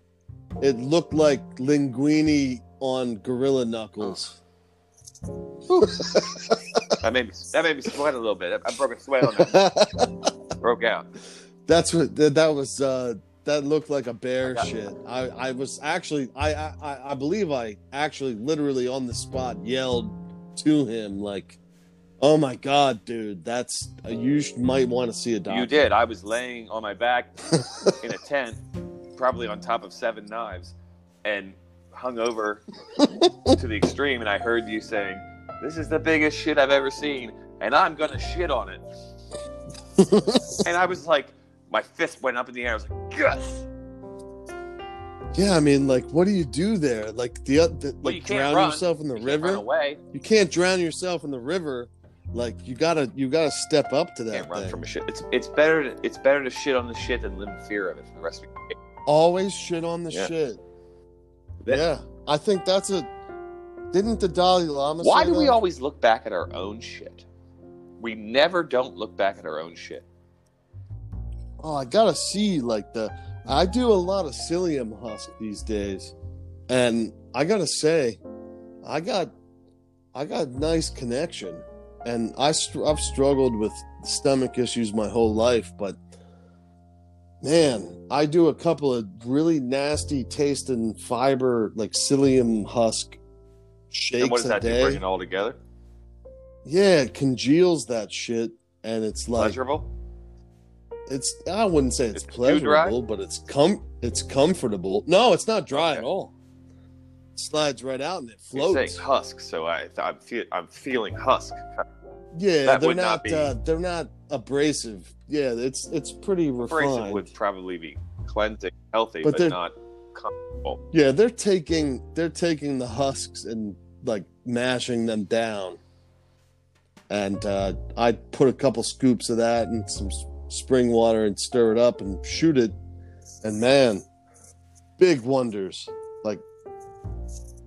it looked like linguini on Gorilla Knuckles. Oh. That made me that made me sweat a little bit. I broke a sweat on that. broke out. That's what that, that was. Uh, that looked like a bear I shit. I, I was actually, I, I, I- believe I actually, literally on the spot, yelled to him like, "Oh my god, dude, that's uh, you sh- might want to see a doctor." You did. I was laying on my back in a tent, probably on top of seven knives, and hung over to the extreme. And I heard you saying, "This is the biggest shit I've ever seen, and I'm gonna shit on it." and I was like, my fist went up in the air. I was like, "Yes!" Yeah, I mean, like, what do you do there? Like, the, the Well, like, you drown run. yourself in the You river. away. You can't drown yourself in the river. Like, you gotta, you gotta step up to You that can't run thing. from a shit. It's it's better to it's better to shit on the shit than live in fear of it for the rest of your life. Always shit on the Yeah. shit. That- yeah, I think that's a. Didn't the Dalai Lama? Why do we always look back at our own shit? We never don't look back at our own shit. Oh, I gotta see like the. I do a lot of psyllium husk these days, and I gotta say, I got, I got nice connection, and I str- I've struggled with stomach issues my whole life, but man, I do a couple of really nasty tasting fiber like psyllium husk shakes and what does that do? Bring it all together? Yeah, it congeals that shit, and it's like Pleasurable? it's I wouldn't say it's, It's pleasurable, but it's com it's comfortable. No, it's not dry Okay. at all. It slides right out and it You're floats. husk, so I, I'm, feel, I'm feeling husk. Yeah, that they're not not, uh, they're not abrasive. Yeah, it's it's pretty Abrasive refined. would probably be cleansing, healthy, But but, not Yeah, they're taking they're taking the husks and like mashing them down. And uh, I put a couple scoops of that and some spring water and stir it up and shoot it. And man, big wonders. Like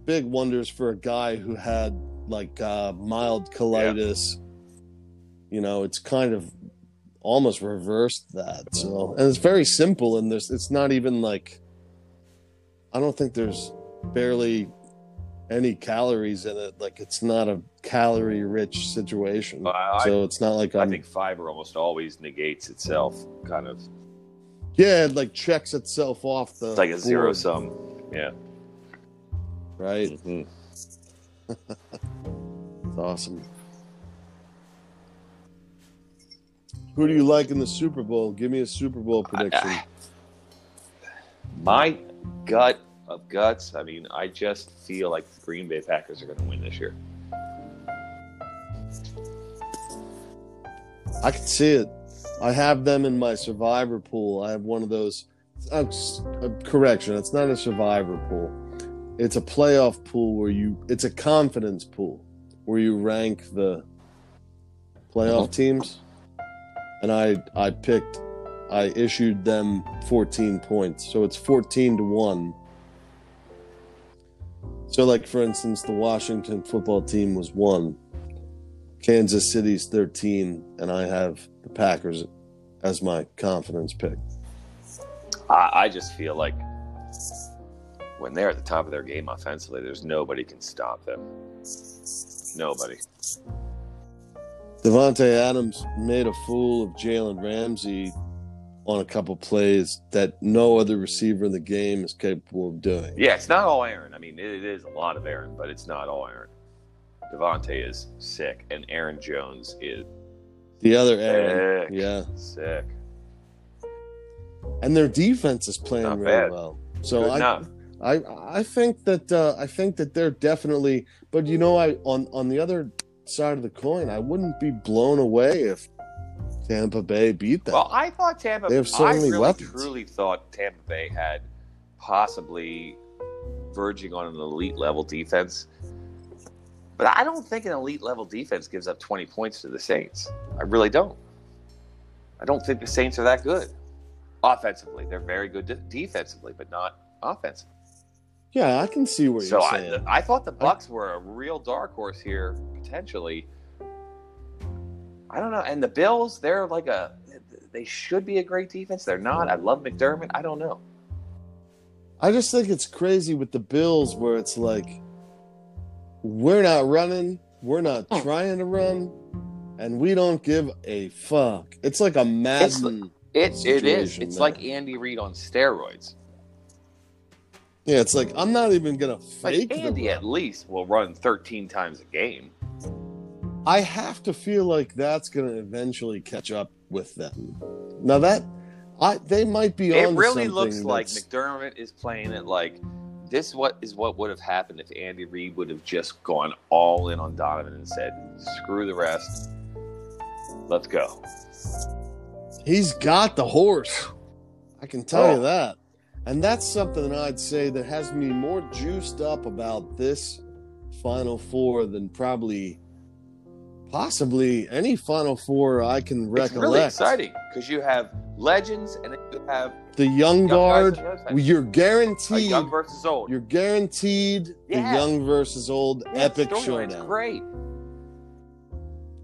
big wonders for a guy who had like uh, mild colitis. You know, it's kind of almost reversed that. So, and it's very simple, and there's it's not even like I don't think there's barely any calories in it. Like it's not a calorie rich situation. I, so it's not like I I'm, think fiber almost always negates itself, kind of. yeah, it like checks itself off the It's like a zero board, sum. Yeah. right? Mhm. It's awesome. Who do you like in the Super Bowl? Give me a Super Bowl prediction. I- My gut of guts. I mean, I just feel like the Green Bay Packers are going to win this year. I can see it. I have them in my survivor pool. I have one of those. Uh, correction, it's not a survivor pool. It's a playoff pool where you. It's a confidence pool where you rank the playoff Mhm. teams. And I I picked. I issued them 14 points, so it's 14 to one. So, like for instance, the Washington football team was one. Kansas City's 13, and I have the Packers as my confidence pick. I, I just feel like when they're at the top of their game offensively, there's nobody can stop them. Nobody. Davante Adams made a fool of Jalen Ramsey on a couple plays that no other receiver in the game is capable of doing. Yeah, it's not all Aaron. I mean, it, is a lot of Aaron, but it's not all Aaron. Davante is sick, and Aaron Jones is The other Aaron, sick. yeah, Sick. and their defense is playing Not really bad. well. So Good I, enough. I I think that uh, I think that they're definitely. But you know, I on on the other side of the coin, I wouldn't be blown away if Tampa Bay beat them. Well, I thought Tampa. They have so I many really, weapons. truly thought Tampa Bay had possibly verging on an elite level defense. But I don't think an elite level defense gives up 20 points to the Saints. I really don't. I don't think the Saints are that good offensively. They're very good de- defensively, but not offensively. yeah, I can see where So you're I, saying. I thought the Bucks were a real dark horse here potentially. I don't know, and the Bills, they're like a they should be a great defense. They're not. I love McDermott. I don't know. I just think it's crazy with the Bills where it's like we're not running, we're not Hmm. trying to run, and we don't give a fuck. It's like a Madden. It it is. It's man. like Andy Reid on steroids. yeah, it's like I'm not even gonna fake. Like Andy the at least will run 13 times a game. I have to feel like that's gonna eventually catch up with them. Now that I they might be It on It really looks like McDermott is playing it like this. What is what would have happened if Andy Reid would have just gone all in on Donovan and said, "Screw the rest, let's go." He's got the horse. I can tell Oh. you that. And that's something that I'd say that has me more juiced up about this Final Four than probably, possibly any Final Four I can recollect. It's really exciting because you have legends and you have The young young guard, the you're guaranteed, young versus old. you're guaranteed Yeah. the young versus old Yeah, epic showdown. Great.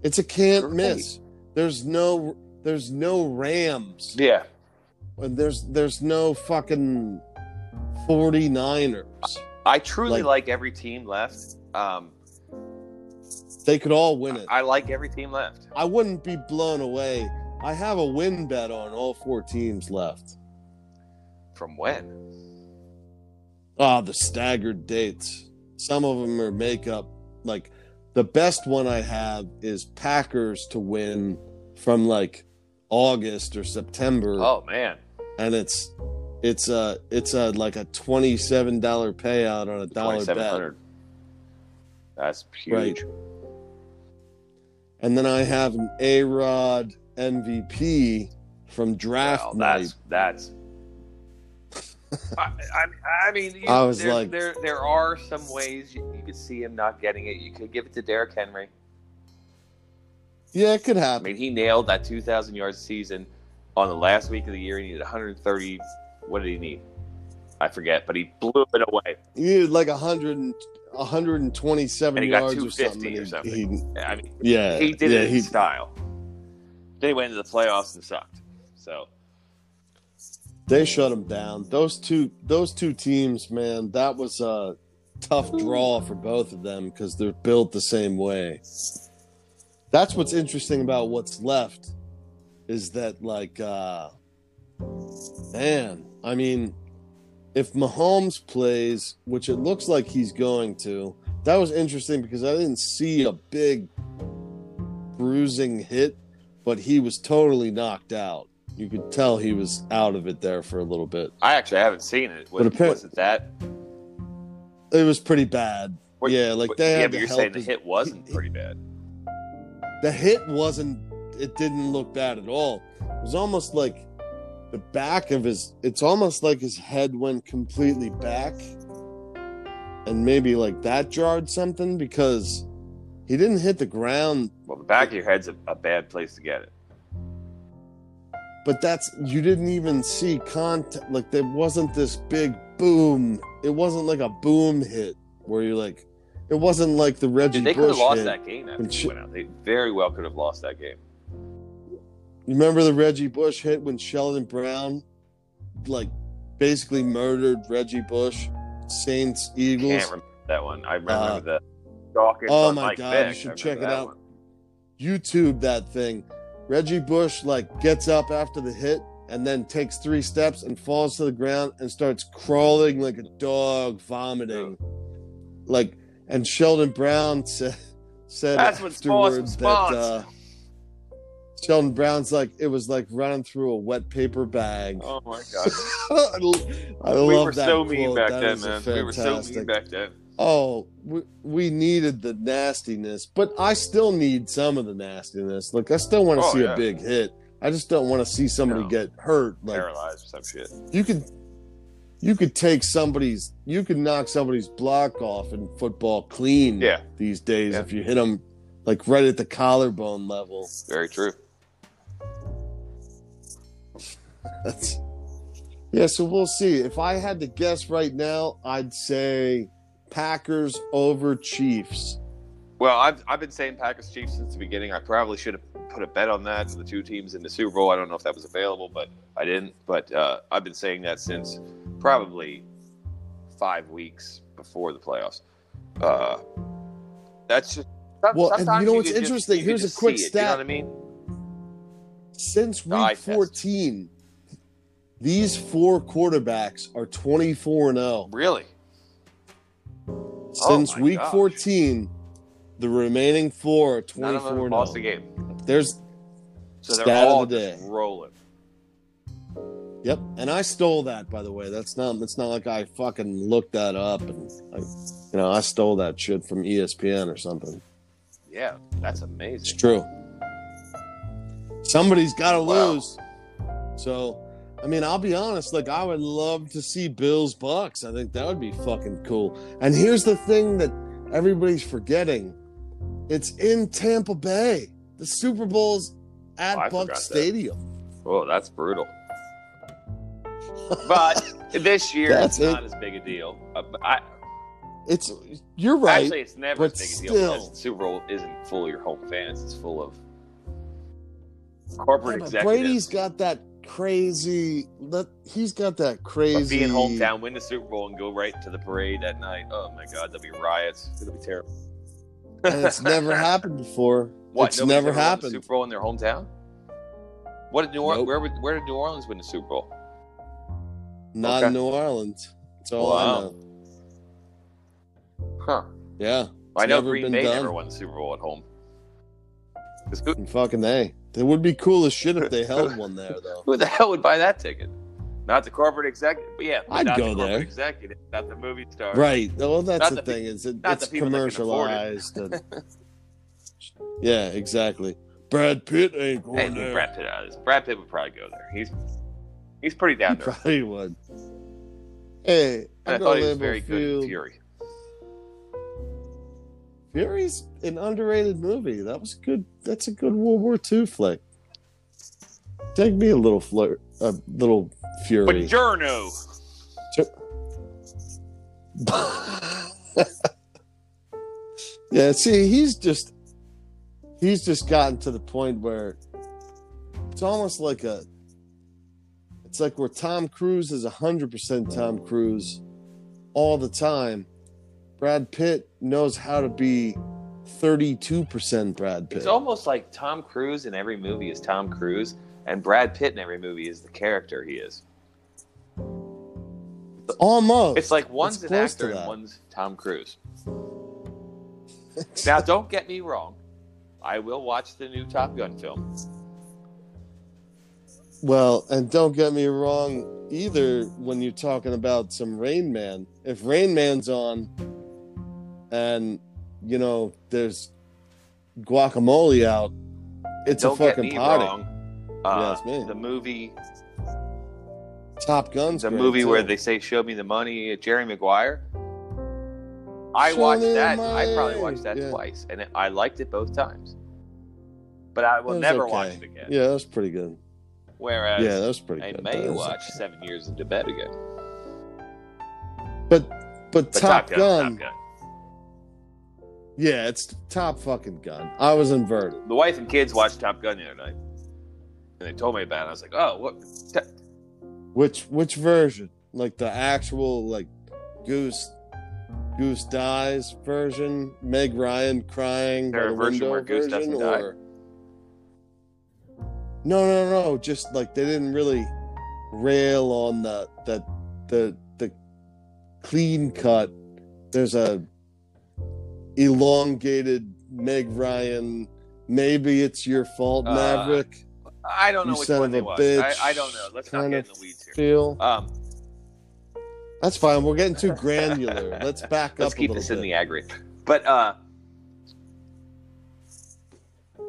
It's a can't Great. miss. There's no, there's no Rams. Yeah. And there's there's no fucking 49ers. I truly Like- like, every team left. Um, They could all win it. I like every team left. I wouldn't be blown away. I have a win bet on all four teams left. From when? Ah, the staggered dates. Some of them are makeup. Like the best one I have is Packers to win from like August or September, Oh man, and it's it's a it's a like a twenty seven dollar payout on a dollar bet. That's huge. Right. And then I have an A Rod MVP from draft Wow, night. that's that's. I, I, I mean, you, I was there, like- there, there are some ways you, you could see him not getting it. You could give it to Derrick Henry. Yeah, it could happen. I mean, he nailed that 2,000 yards season on the last week of the year. He needed 130. What did he need? I forget, but he blew it away. He had like 100, and- 127 And he got yards or something. or something. he- I mean, yeah, he did yeah, it in he- style. Then he went into the playoffs and sucked. So They shut him down. Those two, those two teams, man, that was a tough draw for both of them because they're built the same way. That's what's interesting about what's left is that, like, uh, man, I mean, if Mahomes plays, which it looks like he's going to, that was interesting because I didn't see a big bruising hit, but he was totally knocked out. You could tell he was out of it there for a little bit. I actually haven't seen it. Was, But was it that? It was pretty bad. What- yeah, like they what- yeah, but you're saying the hit wasn't he- pretty bad. the hit wasn't it didn't look bad at all it was almost like the back of his it's almost like his head went completely back and maybe like that jarred something because he didn't hit the ground Well, the back of your head's a, a bad place to get it. but that's you didn't even see contact like there wasn't this big boom it wasn't like a boom hit where you're like it wasn't like the Reggie Dude, they could have lost hit. that game after when he Sh- went out. They very well could have lost that game. Remember the Reggie Bush hit when Sheldon Brown, like, basically murdered Reggie Bush, Saints Eagles. Can't remember that one. I remember Uh, Dawkins oh my Mike God, Vick. you should check it out. one. YouTube that thing. Reggie Bush like gets up after the hit and then takes three steps and falls to the ground and starts crawling like a dog, vomiting. Like, and Sheldon Brown said said That's afterwards that uh, Sheldon Brown's like it was like running through a wet paper bag. Oh my god. I we love were that so mean quote. back That then, man. We were so mean back then. Oh, we, we needed the nastiness, but I still need some of the nastiness. Like I still want to Oh, see yeah. a big hit. I just don't want to see somebody No. get hurt. Like Paralyzed or some shit. you could, you could take somebody's, you could knock somebody's block off in football clean. Yeah. these days Yeah. if you hit them like right at the collarbone level. Very true. That's yeah. So we'll see. If I had to guess right now, I'd say Packers over Chiefs. Well, I've, I've been saying Packers Chiefs since the beginning. I probably should have put a bet on that for the two teams in the Super Bowl. I don't know if that was available, but I didn't. But uh, I've been saying that since probably five weeks before the playoffs. Uh, that's just. Well, and you know what's just- interesting? you Here's a quick it, You know stat. what I mean? Since week test. 14, these four quarterbacks are 24 and 0. Really? Since oh my week gosh. 14, the remaining four are 24 them and lost oh. the game. There's So they're Stat of all the day. rolling. Yep, and I stole that by the way. That's not it's not like I fucking looked that up and I, you know, I stole that shit from ESPN or something. Yeah, that's amazing. It's true. Somebody's got to Wow. lose. So, I mean, I'll be honest. Like, I would love to see Bills Bucks. I think that would be fucking cool. And here's the thing that everybody's forgetting: it's in Tampa Bay. The Super Bowl's at Oh, Buck forgot that. Stadium. Oh, that's brutal. But this year, That's it's it. not as big a deal. Uh, I, It's you're right. Actually, it's never as big a deal still. because the Super Bowl isn't full of your home fans. It's full of corporate Yeah, executives. Brady's got that crazy. That he's got that But crazy. being hometown, win the Super Bowl, and go right to the parade that night. Oh my God, there'll be riots. It'll be terrible. and it's never happened before. What? it's never ever won the happened. Super Bowl in their hometown. What did New Orleans? Nope. Where, where did New Orleans win the Super Bowl? Not Okay. in New Orleans. That's all I know. Huh. Yeah. I know never Green been Bay done. never won the Super Bowl at home. Who, fucking they. It would be cool as shit if they held one there, though. who the hell would buy that ticket? Not the corporate executive, but yeah, I'd not go the corporate there. executive, not the movie star. Right. Well, that's the, the pe- thing. Is it, it's the people that can afford it. commercialized. and- yeah, exactly. Brad Pitt ain't going Hey, there. Brad Pitt out of this. Brad Pitt would probably go there. He's he's pretty He down there. probably would. Hey, I I'm thought he was very on good in field. Fury. Fury's an underrated movie. That was good. That's a good World War II flick. Take me a little flirt, a little Fury. Buongiorno. yeah, see, he's just he's just gotten to the point where it's almost like a it's like where Tom Cruise is 100% Tom Cruise all the time. Brad Pitt knows how to be 32% Brad Pitt. It's almost like Tom Cruise in every movie is Tom Cruise, and Brad Pitt in every movie is the character he is. Almost. It's like one's It's an actor and one's Tom Cruise. Now, don't get me wrong. I will watch the new Top Gun film. Well, and don't get me wrong either when you're talking about some Rain Man. If Rain Man's on and, you know, there's guacamole out, it's don't a fucking get me party. wrong. Uh, Yes, man. the movie, Top Gun's the movie too. where they say "Show me the money," Jerry Maguire. I Show watched me that. I probably watched that Yeah. twice, and it, I liked it both times. But I will never okay. watch it again. Yeah, that's pretty good. Whereas yeah, that's pretty I good. may watch okay. Seven Years in Tibet again. But but But Top, Gun, Top Gun. Yeah, it's Top fucking Gun. I was inverted. The wife and kids watched Top Gun the other night, and they told me about it. I was like, "Oh, what? T- Which which version? Like the actual like Goose Goose dies version, Meg Ryan crying by the version window where Goose version, doesn't die? no, no, no. Just like they didn't really rail on the the the the clean cut. There's a elongated Meg Ryan. Maybe it's your fault, Uh, Maverick. I don't know You which one they bitch. I, I don't know. Let's not kind get of in the weeds here. Feel Um, that's fine. We're getting too granular. Let's back up. let's keep a this little in the bit. aggregate. But uh,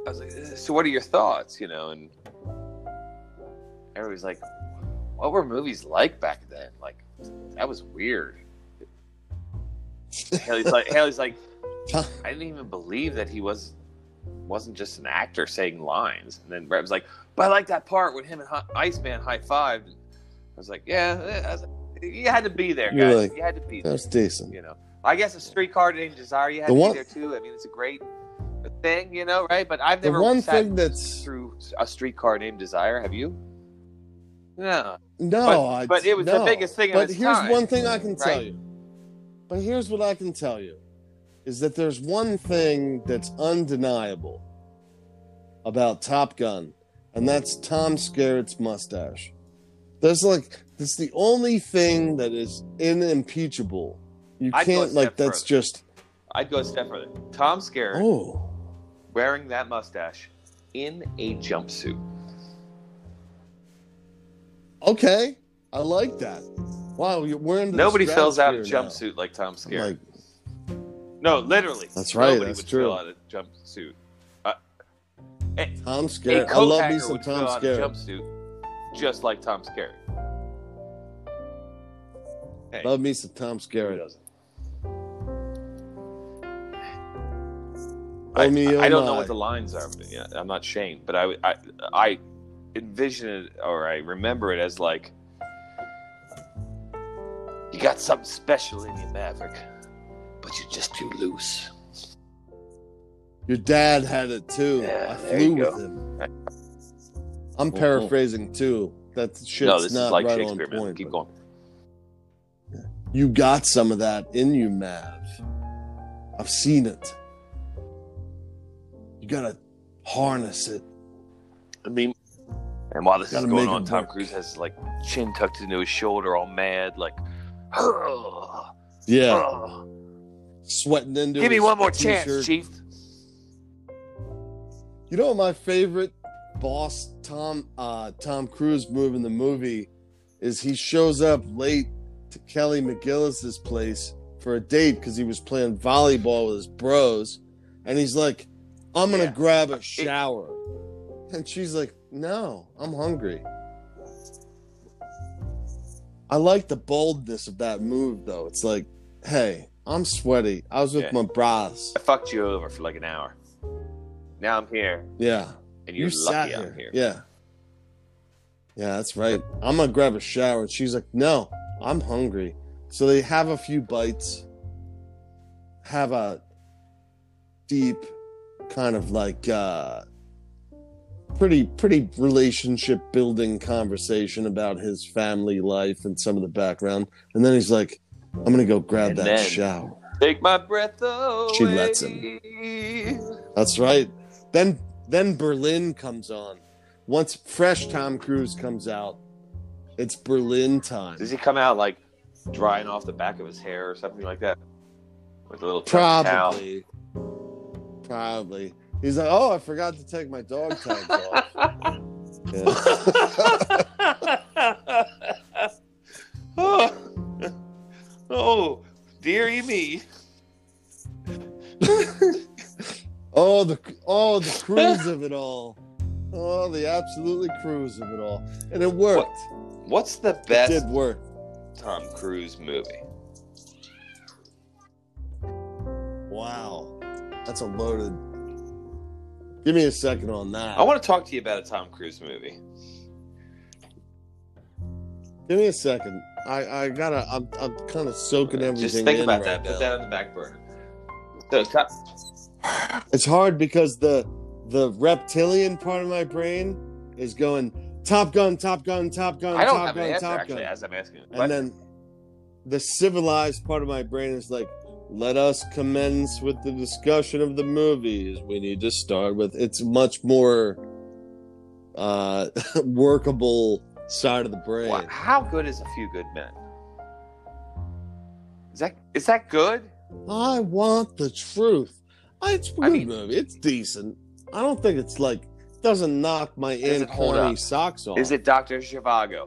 I was like, "So, what are your thoughts?" You know, and everybody's like, "What were movies like back then? Like, that was weird." Haley's like, Haley's like, I didn't even believe that he was wasn't just an actor saying lines. And then Brett was like, "But I like that part when him and Hi- Iceman high fived." I was like, "Yeah, eh," I was like, you had to be there, guys. like, you had to be there." That's decent. You know, I guess a streetcar named Desire, you had The to one- be there too. I mean, it's a great thing, you know, right? But I've never The one thing that's through a streetcar named Desire. Have you? No, no, But- but it was the biggest thing But here's time, one thing I can tell you. But here's what I can tell you is that there's one thing that's undeniable about Top Gun, and that's Tom Skerritt's mustache. There's like that's the only thing that is inimpeachable. You I'd can't like that's further. just I'd go a step further. Tom Skerritt oh wearing that mustache in a jumpsuit. okay. I like that. Wow, you're wearing Nobody fills out a stratosphere now. jumpsuit like Tom Skerritt. No, literally. That's right, Nobody that's would true. fill out a jumpsuit. Uh, a, Tom Skerritt. I love me some Tom fill out a Skerritt. jumpsuit just like Tom Skerritt. Hey, Love me some Tom Skerritt. Oh, I, oh, I don't know what the lines are. But yeah, I'm not Shane, but I, I, I envision it or I remember it as like you got something special in you, Maverick, but you're just too loose. Your dad had it too. Yeah, I flew with go. him. I'm mm-hmm. paraphrasing too. That shit's no, this not is like right on Shakespeare, man. point. Keep going. You got some of that in you, Mav. I've seen it. You gotta harness it. I mean, and while this is going on, Tom work. Cruise has like chin tucked into his shoulder, all mad, like, Yeah, sweating into. give me one more t-shirt. chance, Chief. You know what my favorite boss Tom uh Tom Cruise move in the movie is he shows up late to Kelly McGillis's place for a date because he was playing volleyball with his bros and he's like, I'm gonna Yeah. grab a shower. And she's like, No, I'm hungry. I like the boldness of that move though. It's like, hey, I'm sweaty. I was with Yeah. my bras. I fucked you over for like an hour. Now I'm here, Yeah. and You you're sat lucky here. I'm here. Yeah. Yeah, that's right. I'm gonna grab a shower. And she's like, No, I'm hungry. So they have a few bites, have a deep kind of like uh pretty pretty relationship building conversation about his family life and some of the background and then he's like i'm gonna go grab And that then- shower Take my breath away. She lets him. that's right then then berlin comes on once fresh tom cruise comes out it's berlin time Does he come out like drying off the back of his hair or something like that? With a little towel? probably probably he's like oh i forgot to take my dog tags off Yeah. oh, oh, dearie me. Oh, the oh the cruise of it all. Oh, the absolutely cruise of it all, and it worked. What's the best? It did work. Tom Cruise movie? Wow, that's a loaded. Give me a second on that. I want to talk to you about a Tom Cruise movie. Give me a second. I I gotta. I'm I'm kind of soaking everything. Just think in about right that. now. Put that on the back burner. So, Tom, It's hard because the the reptilian part of my brain is going Top Gun, Top Gun, Top Gun, I don't Top have an Gun, answer Top actually Gun. as I'm asking. and then the civilized part of my brain is like let us commence with the discussion of the movies we need to start with it's much more uh workable side of the brain Wha- How good is A Few Good Men? Is that is that good? i want the truth it's a I good mean- movie it's decent i don't think it's like doesn't knock my Does in it corny socks off Is it Doctor Zhivago?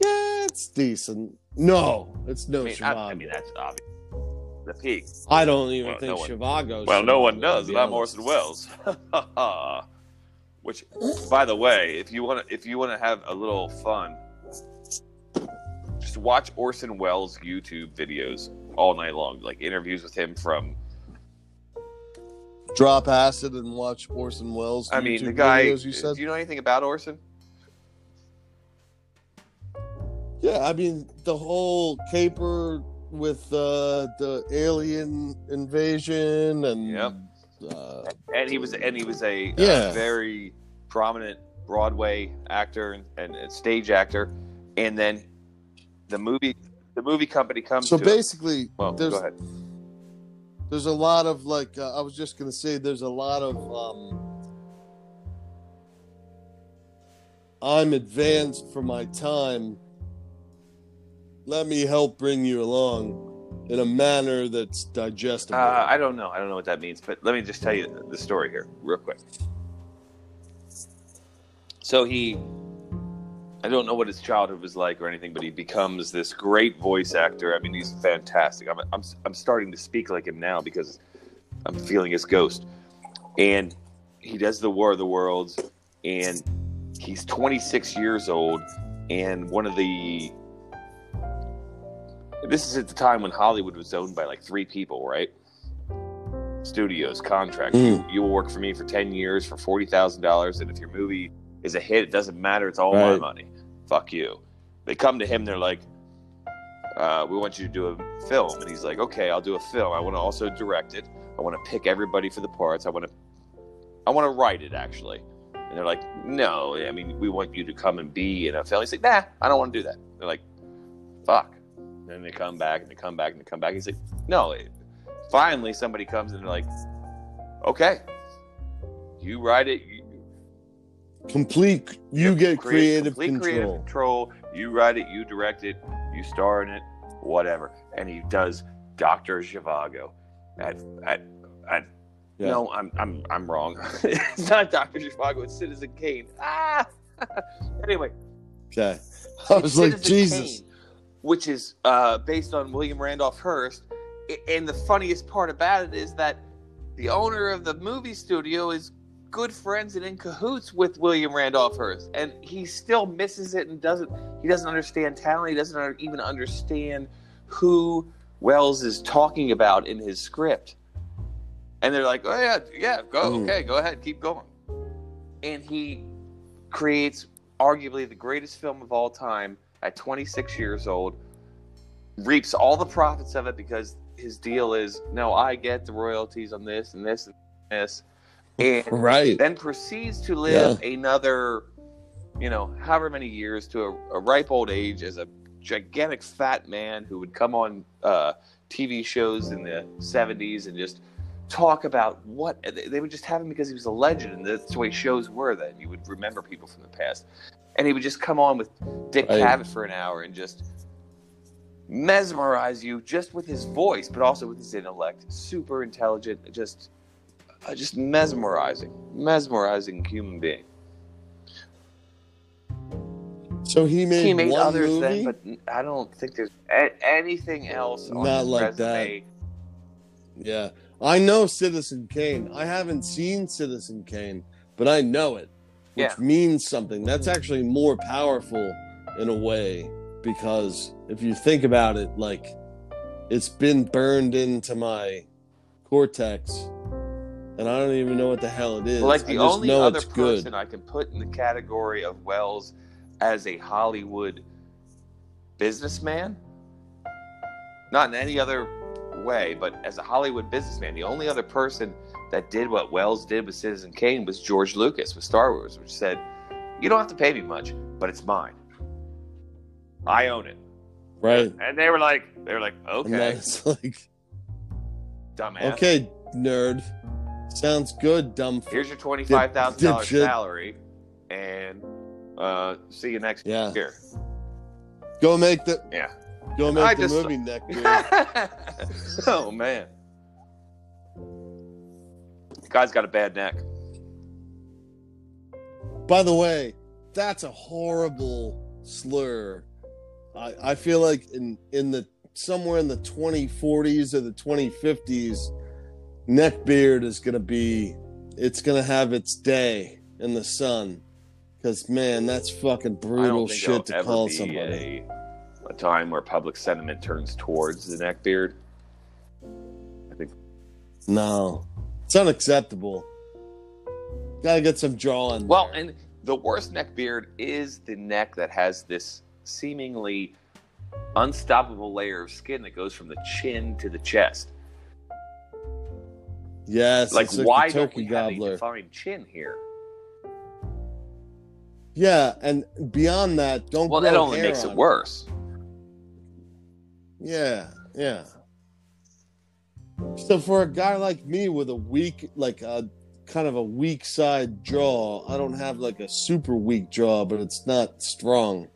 yeah it's decent no it's no I mean, I, I mean that's obvious. The peak. I don't even Well, think no one- Zhivago. Well, no one does, to be and I'm. Orson Welles. Which, by the way, if you want to, if you want to have a little fun, just watch Orson Welles YouTube videos all night long, like interviews with him from. drop acid and watch Orson Welles. I mean, YouTube the guy. videos, you said, Do you know anything about Orson? yeah. I mean, the whole caper with uh, the alien invasion and Yep. Uh, And he was, and he was a, uh, Yeah. very prominent Broadway actor and, and, and stage actor, and then the movie, the movie company comes. so basically, Well, there's go ahead. there's a lot of like uh, I was just gonna say there's a lot of um, I'm advanced for my time. Let me help bring you along in a manner that's digestible. Uh, I don't know. I don't know what that means, but let me just tell you the story here, real quick. So he, I don't know what his childhood was like or anything, but he becomes this great voice actor. I mean, he's fantastic. I'm, I'm, I'm starting to speak like him now because I'm feeling his ghost. And he does the War of the Worlds, and he's 26 years old, and one of the this is at the time when Hollywood was owned by like three people, right? Studios, contract. You, you will work for me for 10 years for $40,000. And if your movie is a hit, it doesn't matter. It's all my money. Fuck you. They come to him, they're like, uh, we want you to do a film. And he's like, okay, I'll do a film. I want to also direct it. I want to pick everybody for the parts. I want to, I want to write it actually. And they're like, no, I mean, we want you to come and be in a film. He's like, nah, I don't want to do that. They're like, fuck. Then they come back and they come back and they come back. He's like, no. It, finally, somebody comes and they're like, okay, you write it. You, complete, you get create creative control. creative control. You write it, you direct it, you star in it, whatever. And he does Doctor Zhivago at at at. Yeah. No, I'm I'm I'm wrong. it's not Doctor Zhivago. It's Citizen Kane. Ah. anyway, Okay, I was like, Citizen Jesus. Kane, which is uh, based on William Randolph Hearst. And the funniest part about it is that the owner of the movie studio is good friends and in cahoots with William Randolph Hearst, and he still misses it and doesn't. He doesn't understand talent. He doesn't even understand who Welles is talking about in his script. And they're like, "Oh yeah, yeah, go Mm. okay, go ahead, keep going." And he creates arguably the greatest film of all time at 26 years old reaps all the profits of it because his deal is no, I get the royalties on this and this and this, and Right. then proceeds to live another, you know, however many years to a, a ripe old age as a gigantic fat man who would come on uh, TV shows in the 70s and just talk about what they would just have him because he was a legend and that's the way shows were then. You would remember people from the past. And he would just come on with Dick Right. Cavett for an hour and just mesmerize you just with his voice, but also with his intellect. Super intelligent, just uh, just mesmerizing, mesmerizing human being. So he made, he made one others movie. then, but I don't think there's a- anything else on Not like resume. Yeah. I know Citizen Kane. I haven't seen Citizen Kane, but I know it, which Yeah. means something. That's mm. actually more powerful in a way because if you think about it, like it's been burned into my cortex and I don't even know what the hell it is. Well, like I the just only know other it's good. person I can put in the category of Welles as a Hollywood businessman, not in any other way, but as a Hollywood businessman, the only other person that did what Welles did with Citizen Kane was George Lucas with Star Wars, which said, "You don't have to pay me much, but it's mine. I own it." Right. And they were like, "They were like, okay, that's like, dumbass. okay, nerd. Sounds good, dumb. Here's your twenty-five thousand dollars salary, and uh, see you next Yeah. year." Go make the Yeah. go make I the movie neck beard. oh man, guy's got a bad neck. By the way, that's a horrible slur. I, I feel like in in the somewhere in the 2040s or the 2050s, neck beard is gonna be it's gonna have its day in the sun. Cause man, that's fucking brutal shit to call somebody. a, a time where public sentiment turns towards the neck beard. I think No, it's unacceptable. Gotta get some jaw in Well, there. and the worst neck beard is the neck that has this seemingly unstoppable layer of skin that goes from the chin to the chest. yes, like, like why don't we have a defined chin here? Yeah, and beyond that, don't. Well, that only makes it worse. Yeah, yeah. So for a guy like me with a weak, like a kind of a weak side jaw, I don't have like a super weak jaw, but it's not strong.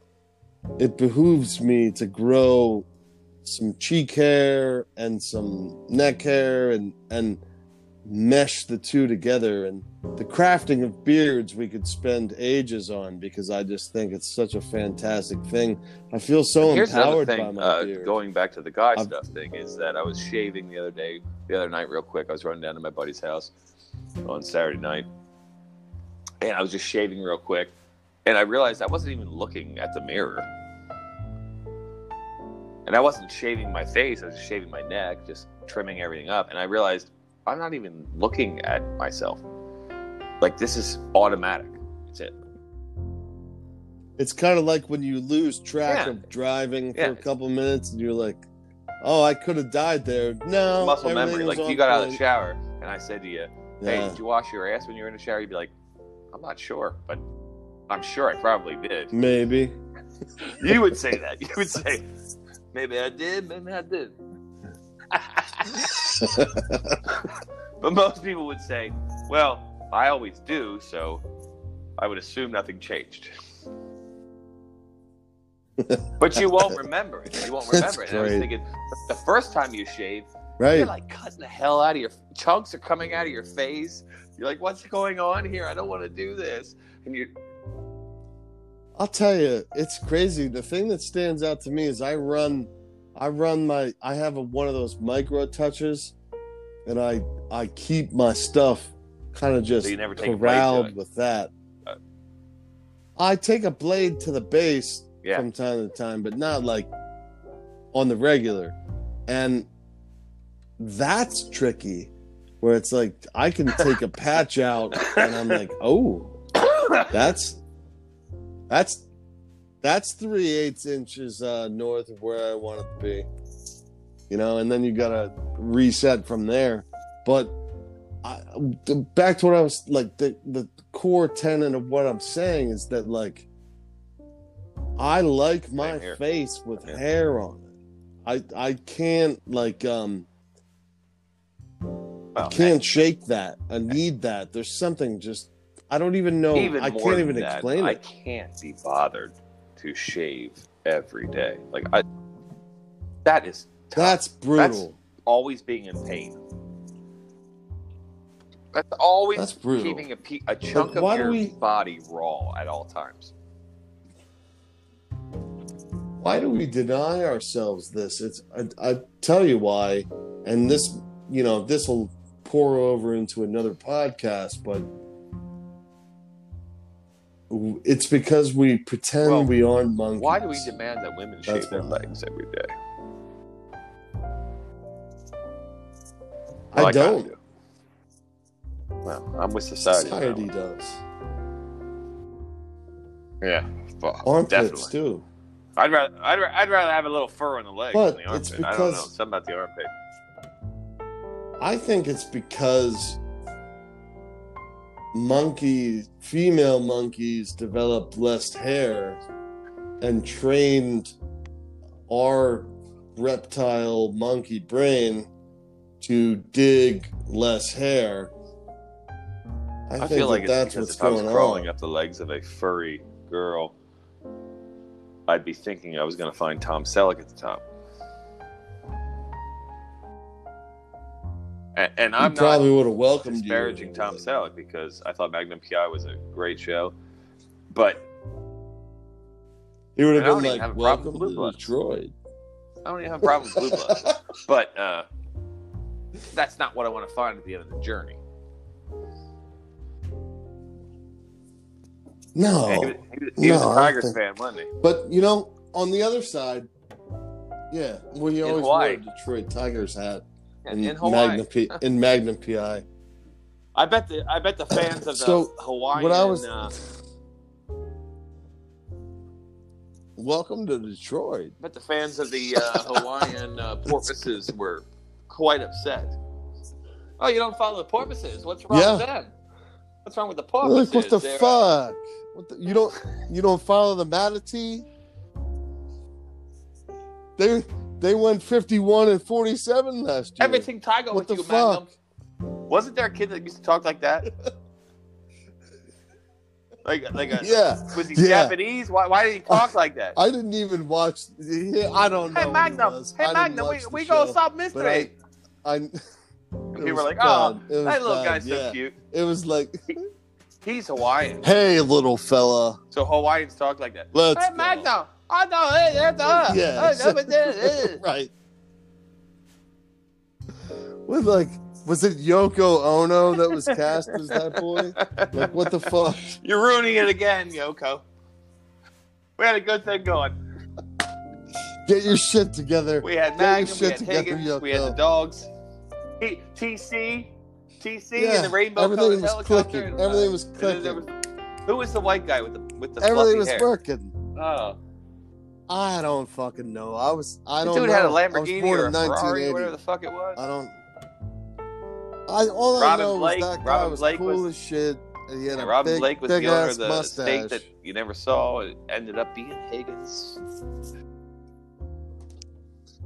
It behooves me to grow some cheek hair and some neck hair and and mesh the two together and the crafting of beards we could spend ages on because I just think it's such a fantastic thing. I feel so empowered by thing, my uh, beard. going back to the guy I've- stuff thing, is that I was shaving the other day, the other night, real quick. I was running down to my buddy's house on Saturday night, and I was just shaving real quick, and I realized I wasn't even looking at the mirror, and I wasn't shaving my face. I was shaving my neck, just trimming everything up, and I realized I'm not even looking at myself. Like this is automatic. That's it. It's kind of like when you lose track Yeah. of driving for Yeah. a couple minutes and you're like, "Oh, I could have died there." No, Muscle memory. Like if you got out of the shower, and I said to you, hey, Yeah, did you wash your ass when you were in the shower? You'd be like, I'm not sure, but I'm sure I probably did. maybe. You would say that. You would say, maybe I did, maybe I did. but most people would say, well, I always do, so I would assume nothing changed. but you won't remember it. You won't remember it. I was thinking, the first time you shave, right? you're like cutting the hell out of your chunks are coming out of your face. You're like, what's going on here? I don't want to do this. And you, I'll tell you, it's crazy. The thing that stands out to me is I run, I run my, I have a, one of those micro touches, and I I keep my stuff kind of just So you never take a blade corralled with that. Uh. I take a blade to the base yeah, from time to time, but not like on the regular. And that's tricky, where it's like I can take a patch out, and I'm like, oh, that's that's That's three eighths inches uh, north of where I want it to be. You know, and then you gotta reset from there. But I, back to what I was like the the core tenet of what I'm saying is that like I like my face with hair on it. I I can't like um I can't shake that. I need that. There's something just I don't even know. even I can't even that, explain it. I can't be bothered to shave every day. Like I, that is tough. That's brutal. always being in pain. That's always That's brutal. keeping a, pe- a chunk of your we- body raw at all times. why do we deny ourselves this? It's I, I tell you why, and this you know this will pour over into another podcast, but it's because we pretend Well, we aren't monkeys. Why do we demand that women That's shave their legs every day? I don't. do. Well, I'm with society. Society does. Yeah, well, Armpits definitely. too. I'd rather, I'd, I'd rather have a little fur on the leg But than the it's armpit. I don't know something about the armpit. I think it's because monkey female monkeys developed less hair and trained our reptile monkey brain to dig less hair. I, I, think feel like that's what's if I was going crawling on. up the legs of a furry girl, I'd be thinking I was going to find Tom Selleck at the top. And, and I'm probably would have welcomed you. disparaging Tom Selleck because I thought Magnum PI was a great show, but He would have I don't been like, a problem "Welcome to Bloods." Detroit." I don't even have a problem with Blue Bloods. But uh, that's not what I want to find at the end of the journey. No, he was, he was- he was No, a Tigers think- fan, wasn't he? But you know, on the other side, yeah, well, you In always wear a Detroit Tigers hat In, Hawaii. Magnum P- in Magnum PI. I bet the I bet the fans of the So, Hawaiian. What I was, uh, welcome to Detroit. bet the fans of the uh, Hawaiian uh, porpoises were quite upset. Oh, you don't follow the porpoises? What's wrong Yeah. with them? What's wrong with the porpoises? Like, what the They're, uh, fuck? What the, you don't you don't follow the manatee? They they went fifty one and forty seven last year. Everything Tiger What with the you, fuck? Magnum. Wasn't there a kid that used to talk like that? like like a Yeah, was he yeah. Japanese? Why why did he talk like that? I didn't even watch. Yeah, I don't know. hey who Magnum, was. hey I didn't Magnum, we, watch the we go show, solve but mystery. I, I And people were like, oh, bad. That little bad, guy's so cute. It was like, He's Hawaiian. hey, little fella, So Hawaiians talk like that. let's hey, go. Magnum. I know. Hey, that's us. Yeah, Hey, that's what it is. right. With like, was it Yoko Ono that was cast as that boy? Like, what the fuck? You're ruining it again, Yoko. We had a good thing going. Get your shit together. We had Get your Magnum, we shit had together, Higgins, we had the dogs. T- TC, TC, Yeah, and the rainbow everything was helicopter. clicking. and, uh, Everything was and then there clicking. was- who was the white guy with the with the Everything fluffy was hair? working. Oh, I don't fucking know. I was. I don't dude know. had a Lamborghini or a Ferrari, 1980. whatever the fuck it was. I don't. I all I know Blake- was that guy Robin was Blake cool was- as shit. He had Yeah, a Robin big, Blake was big the owner of the mustache. state that you never saw. It ended up being Higgins.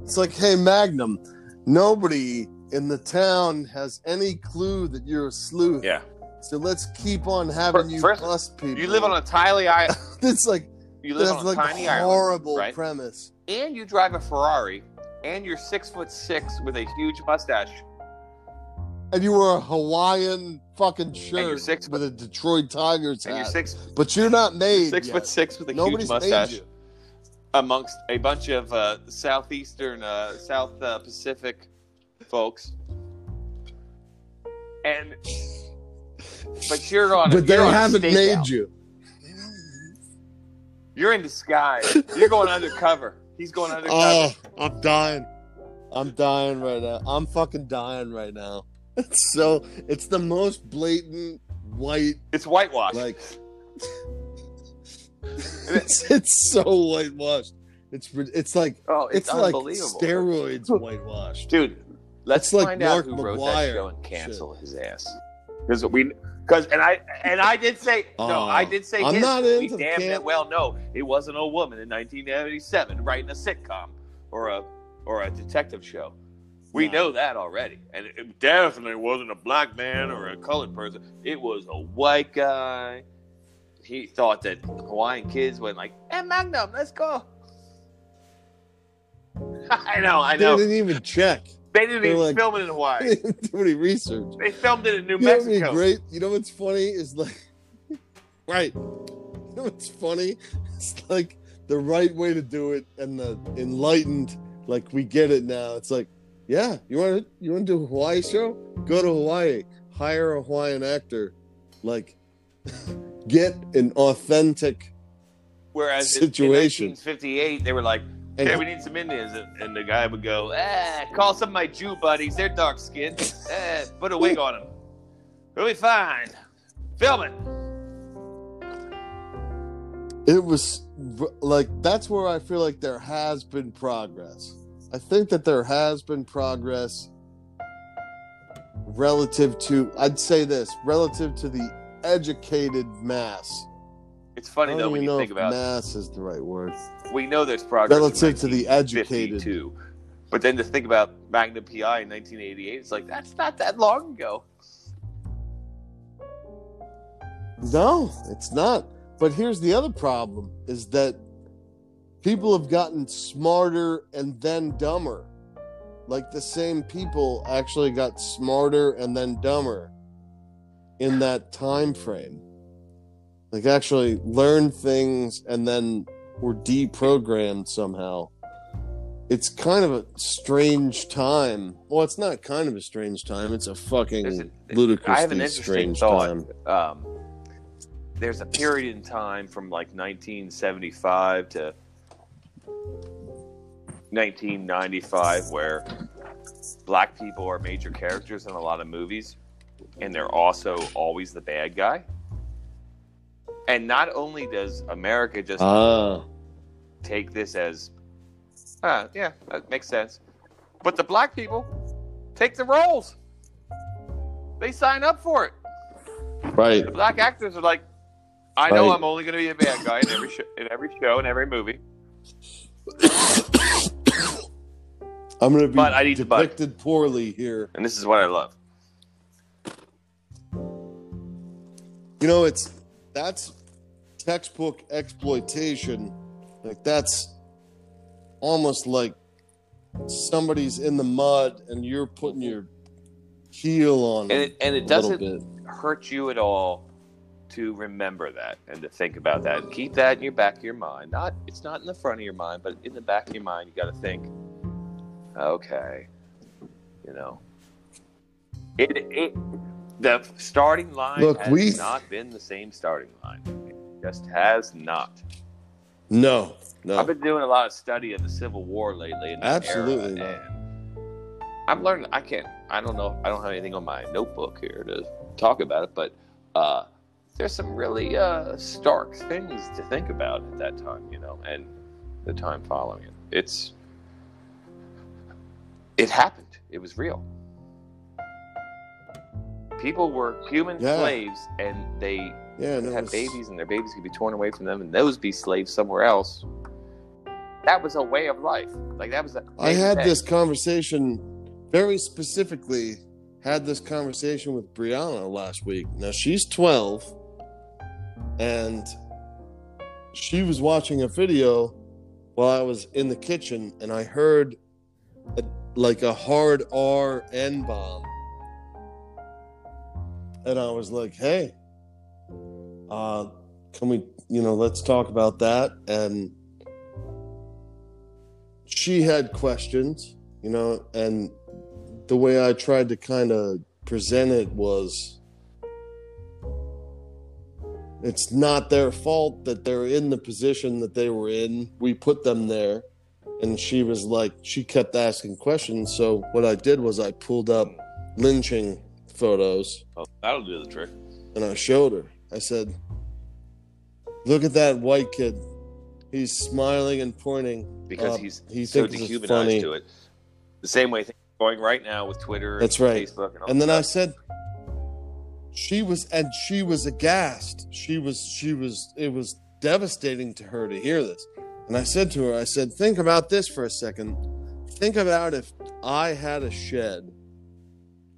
It's like, hey, Magnum, nobody in the town has any clue that you're a sleuth. Yeah, So let's keep on having Fir- you first, bust people. you live on a tiny island. It's like You live that's on a like tiny a island, horrible right? premise. and you drive a Ferrari, and you're six foot six with a huge mustache. And you wear a Hawaiian fucking shirt six with a Detroit Tigers And you're hat. six but you're not made six yet. foot six with a Nobody's huge mustache amongst a bunch of uh, southeastern, uh, South uh, Pacific folks. And but you're on. But they haven't made stakeout. you. You're in disguise. You're going undercover. He's going undercover. Oh, I'm dying. I'm dying right now. I'm fucking dying right now. It's so it's the most blatant white it's whitewash. like it's, it's so whitewashed. It's it's like Oh, it's, it's, like unbelievable, steroids whitewashed. dude. Let's like find out Mark who wrote that show and cancel his ass. Because we, because and I and I did say no, Oh, I did say I'm his. not into the damn it well no, it wasn't a woman in 1987 writing a sitcom or a or a detective show. We No. know that already, and it definitely wasn't a black man or a colored person. It was a white guy. He thought that Hawaiian kids went like, "Hey, Magnum, let's go." I know, I They know. didn't even check. They didn't They're even like- film it in Hawaii. They didn't do any research. They filmed it in New You know Mexico. great? You know what's funny is like, right. You know what's funny? It's like the right way to do it, and the enlightened, like we get it now. It's like, yeah, you want to you want to do a Hawaii show? Go to Hawaii, hire a Hawaiian actor, like get an authentic Whereas Situation. in 1958, they were like, and "Hey, we need some Indians," and, the guy would go, "Ah, call some of my Jew buddies. They're dark skinned. Ah, put a wig on them. We'll be fine. Film it." it was like that's where I feel like there has been progress. I think that there has been progress relative to I'd say this relative to the educated mass. It's funny though when you think about. mass is the right word. We know there's progress Relative to the educated. 1952, but then to think about Magnum PI in 1988, it's like that's not that long ago. No, it's not. But here's the other problem is that people have gotten smarter and then dumber. Like the same people actually got smarter and then dumber in that time frame. Like actually learned things and then were deprogrammed somehow. It's kind of a strange time. Well, it's not kind of a strange time. It's a fucking a- I have an ludicrously interesting strange thought. time. um, there's a period in time from like 1975 to 1995 where black people are major characters in a lot of movies and they're also always the bad guy and not only does america just Ah. take this as ah, yeah that makes sense but the black people take the roles they sign up for it Right. the black actors are like, I know Right. I'm only going to be a bad guy in every show, in every show, in every movie. I'm going to be But I need to depicted poorly here. And this is what I love. You know, it's that's textbook exploitation. Like that's almost like somebody's in the mud and you're putting your heel on And it, and it doesn't hurt you at all to remember that and to think about that and keep that in your back of your mind. Not it's not in the front of your mind, but in the back of your mind, you got to think, okay, you know, it it the starting line Look, has we- not been the same starting line. Just has not. No, no. I've been doing a lot of study of the Civil War lately. In Absolutely and I'm learning. I can't. I don't know. I don't have anything on my notebook here to talk about it, but uh, there's some really uh, stark things to think about at that time, you know, and the time following it. It's it happened. It was real. People were human Yeah. slaves, and they yeah, they had it's- babies and their babies could be torn away from them and those be slaves somewhere else. That was a way of life. Like that was a I had this conversation very specifically had this conversation with Brianna last week. Now she's 12 and she was watching a video while I was in the kitchen and I heard a, like a hard R N bomb. And I was like, "Hey, uh can we, you know, let's talk about that." And she had questions, you know, and the way I tried to kind of present it was it's not their fault that they're in the position that they were in. We put them there. And she was like, she kept asking questions. So what I did was I pulled up lynching photos Oh, that'll do the trick. and I showed her. I said, Look at that white kid. He's smiling and pointing. because Uh, he's he so dehumanized to it. The same way things are going right now with Twitter That's and right. Facebook and all And then that I said, she was, and she was aghast. She was, she was, it was devastating to her to hear this. And I said to her, I said, think about this for a second. Think about if I had a shed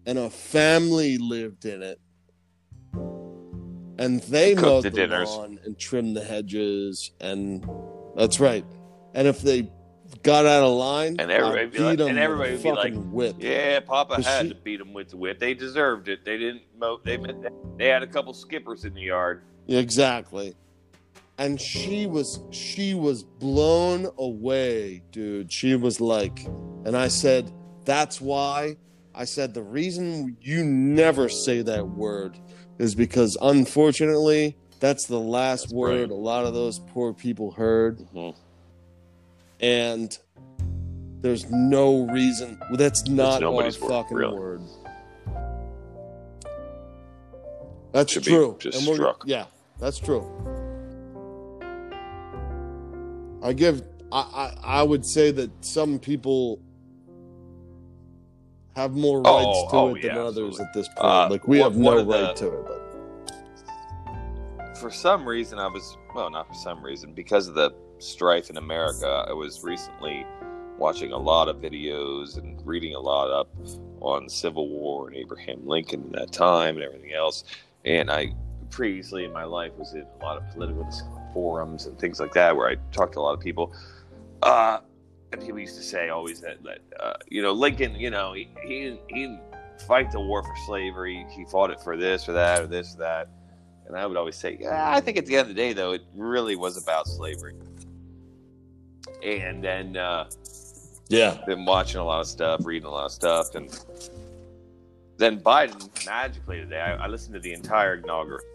and a family lived in it and they Cooked mowed the the, dinners. lawn and trimmed the hedges and that's right. And if they got out of line, And everybody I'd would be like- beat 'em and with everybody be like, whip. Yeah, Papa had she- to beat them with the whip. They deserved it. They didn't. mow. they they had a couple skippers in the yard. Exactly. And she was she was blown away, dude. She was like and I said, "That's why I said the reason you never say that word is because unfortunately, that's the last That's word brilliant. a lot of those poor people heard mm-hmm. and there's no reason well, that's not our fucking really. word. That's Should be true. just struck. Yeah, that's true. I give. I, I I would say that some people have more rights Oh, to oh, it than yeah, others absolutely. at this point. Uh, like we one- have no of the- right to it. But For some reason, I was well, not for some reason, because of the strife in America. I was recently watching a lot of videos and reading a lot up on Civil War and Abraham Lincoln in that time and everything else. And I previously in my life was in a lot of political forums and things like that where I talked to a lot of people. Uh, and people used to say always that, that uh, you know, Lincoln, you know, he, he, he fight the war for slavery. He fought it for this or that or this or that. And I would always say, yeah, I think at the end of the day, though, it really was about slavery. And then uh, yeah, been watching a lot of stuff, reading a lot of stuff, and then Biden magically today. I, I listened to the entire inauguration.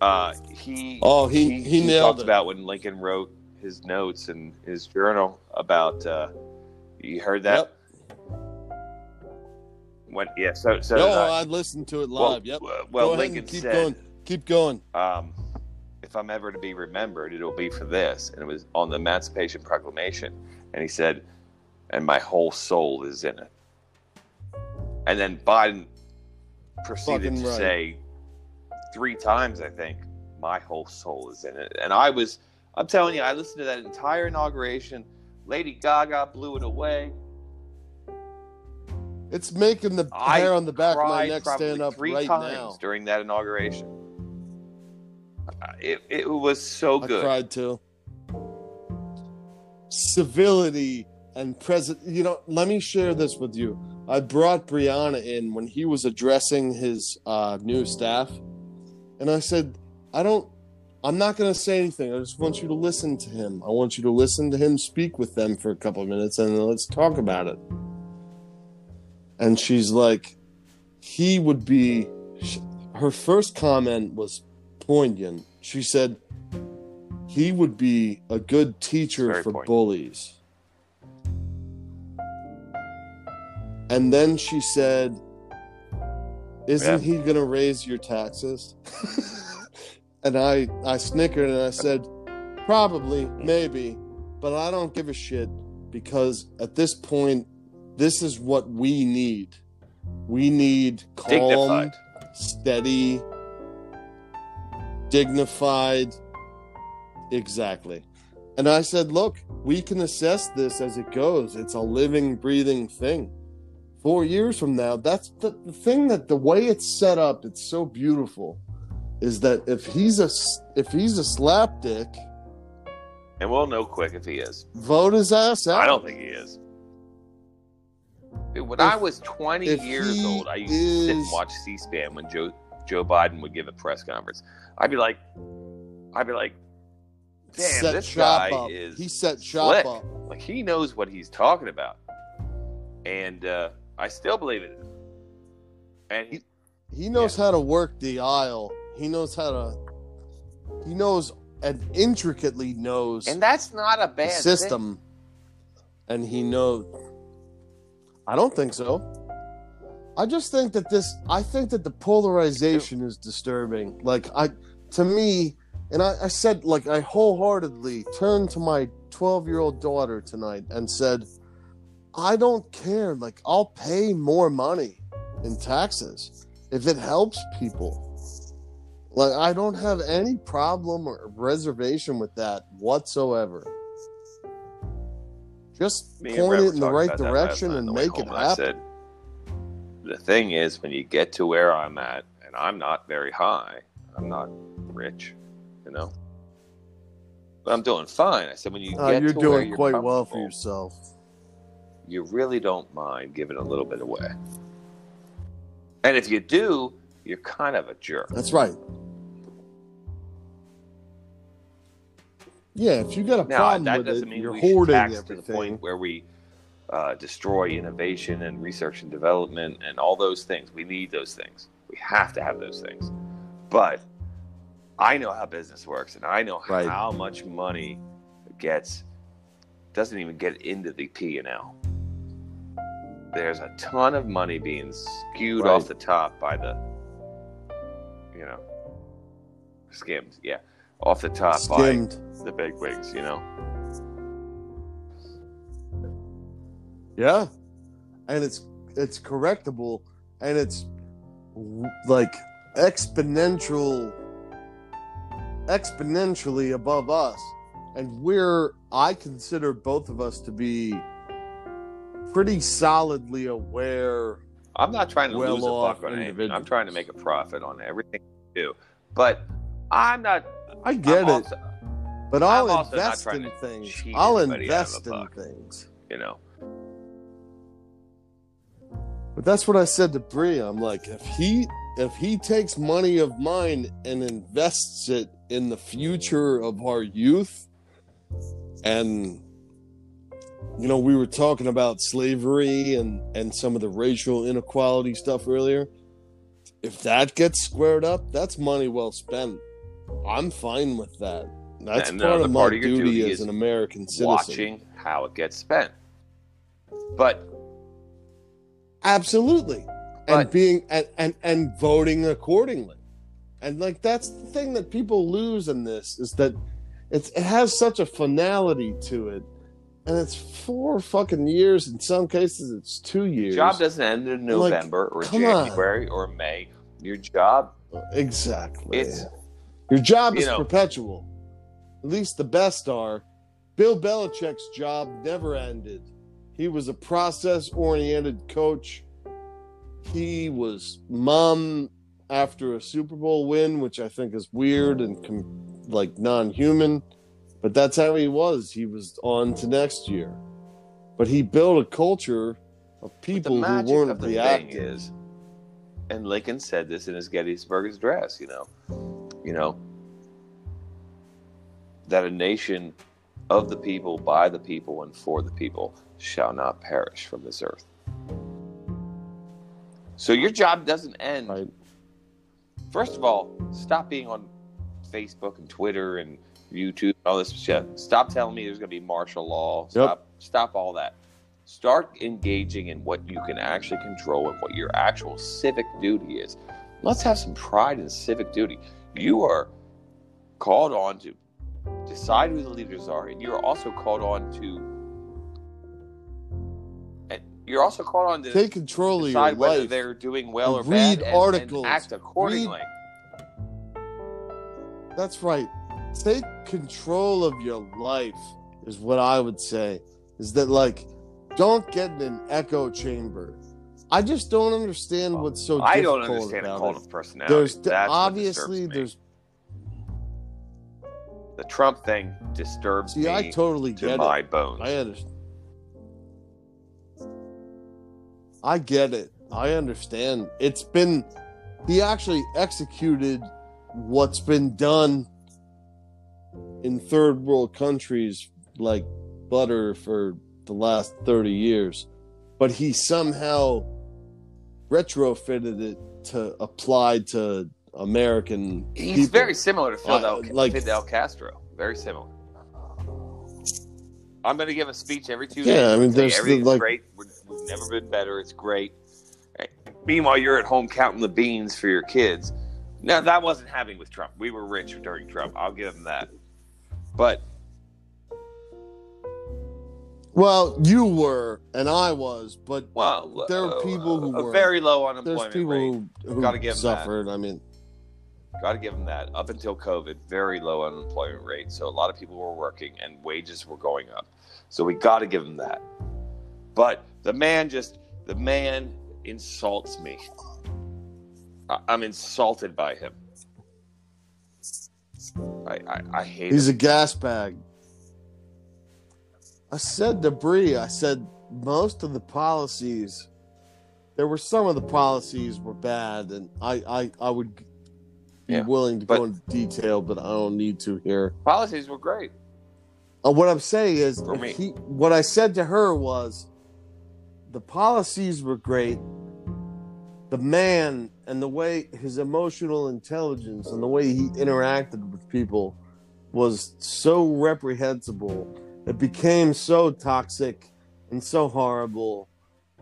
Uh, he Oh, he- he nailed talked it. about when Lincoln wrote his notes and his journal about. Uh, you heard that? Yep. When yeah, so so No, I. I listened to it well, live. yep. uh, well, Go Lincoln keep said, going. Keep going. um, if I'm ever to be remembered, it'll be for this. And it was on the Emancipation Proclamation. And he said, and my whole soul is in it. And then Biden proceeded Fucking to right. say three times, I think, my whole soul is in it. And I was, I'm telling you, I listened to that entire inauguration. Lady Gaga blew it away. It's making the I hair on the back of my neck stand up three right times now. during that inauguration. It, it was so good. I cried too. Civility and present. You know, let me share this with you. I brought Brianna in when he was addressing his uh, new staff, and I said, "I don't. I'm not going to say anything. I just want you to listen to him. I want you to listen to him speak with them for a couple of minutes, and then let's talk about it." And she's like, "He would be." Her first comment was poignant. She said, he would be a good teacher Very for poignant. bullies. And then she said, Isn't he going to raise your taxes? and I, I snickered and I said, Probably, maybe, but I don't give a shit because at this point, this is what we need. We need calm, Dignified. steady, dignified. Exactly. And I said, look, we can assess this as it goes. It's a living, breathing thing. Four years from now, that's the, the thing that the way it's set up, it's so beautiful, is that if he's a if he's a slapdick, And we'll know quick if he is. vote his ass out. I don't think he is. Dude, when If- I was 20 years old, I used to sit and watch C-SPAN when Joe Joe Biden would give a press conference. I'd be like, I'd be like, damn, set this guy up. is he set shop slick. up. like he knows what he's talking about, and uh, I still believe it. And he, He knows how to work the aisle. He knows how to. He knows and intricately knows and that's not a bad system, and he knows. I don't think so. I just think that this. I think that the polarization is disturbing. Like I, to me, And I, I said, like, I wholeheartedly turned to my 12 year old daughter tonight and said, I don't care. Like, I'll pay more money in taxes if it helps people. Like, I don't have any problem or reservation with that whatsoever. Just Me point it in the right about that last direction and make it home, and I happen. said, the thing is, when you get to where I'm at, and I'm not very high, I'm not rich, you know. But I'm doing fine. I said, when you Uh, get you're to where doing you're quite well for yourself. you really don't mind giving a little bit away. And if you do, you're kind of a jerk. That's right. Yeah, if you got a Now, problem that with doesn't it, mean you're we hoarding tax to the point where we uh, destroy innovation and research and development and all those things. We need those things. We have to have those things. But I know how business works, and I know Right. how much money gets doesn't even get into the P and L. There's a ton of money being skewed Right. off the top by the, you know, skimmed. Yeah, off the top by the big wigs, you know. Yeah, and it's it's correctable, and it's like exponential, exponentially above us, and we're I consider both of us to be pretty solidly aware. I'm not trying to lose a buck on anything. I'm trying to make a profit on everything I do. But I'm not. I get I'm it, also- but I'll I'm invest in things. I'll anybody out of invest in things. you know. But that's what I said to Bree. I'm like, if he if he takes money of mine and invests it in the future of our youth, and you know, we were talking about slavery and and some of the racial inequality stuff earlier. If that gets squared up, that's money well spent. I'm fine with that. That's And part another of my part of your duty, duty as an American citizen. Watching how it gets spent. But Absolutely. And being and, and and voting accordingly. And like that's the thing that people lose in this is that it's it has such a finality to it. And it's four fucking years. In some cases it's two years. Your job doesn't end in Like, November or come on. January or May. Your job, Exactly. it's Your job you is know- perpetual. At least the best are. Bill Belichick's job never ended. He was a process oriented coach. He was mum after a Super Bowl win, which I think is weird and com- like non human. But that's how he was. He was on to next year. But he built a culture of people who weren't the thing is, and Lincoln said this in his Gettysburg Address. You know, you know that a nation of the people, by the people, and for the people shall not perish from this earth. So your job doesn't end. Right. First of all, stop being on Facebook and Twitter and YouTube and all this shit. Stop telling me there's going to be martial law. Stop, stop all that. Start engaging in what you can actually control and what your actual civic duty is. Let's have some pride in civic duty. You are called on to decide who the leaders are, and you're also called on to. And you're also called on to Take control of your life. they're doing well or And bad read and- and articles. act accordingly. That's right. Take control of your life is what I would say. Is that like don't get in an echo chamber. I just don't understand what's so I don't understand a cult it. of personality. There's obviously there's the Trump thing disturbs see me I totally to get my it. bones. I understand. I get it. I understand. It's been he actually executed what's been done in third world countries like butter for the last 30 years but he somehow retrofitted it to apply to american He's people. very similar to Fidel, Uh, like- Fidel Castro. Very similar. I'm going to give a speech every two Yeah, days. I mean, there's the, like- great. We're, we've never been better. It's great. Right. Meanwhile, you're at home counting the beans for your kids. Now that wasn't happening with Trump. We were rich during Trump. I'll give him that. But Well, you were and I was, but well, There are uh, people who were. very low unemployment There's people rate. who, who Gotta give 'em that. suffered. I mean, Got to give him that. Up until COVID, very low unemployment rate. So a lot of people were working and wages were going up. So we got to give him that. But the man just, the man insults me. I'm insulted by him. I, I, I hate he's him. a gas bag. I said to Bree, I said most of the policies, there were some of the policies were bad, and I, I, I would be Yeah, willing to go into detail, but I don't need to here. Policies were great. Uh, what I'm saying is, he, what I said to her was, the policies were great. The man and the way his emotional intelligence and the way he interacted with people was so reprehensible. It became so toxic and so horrible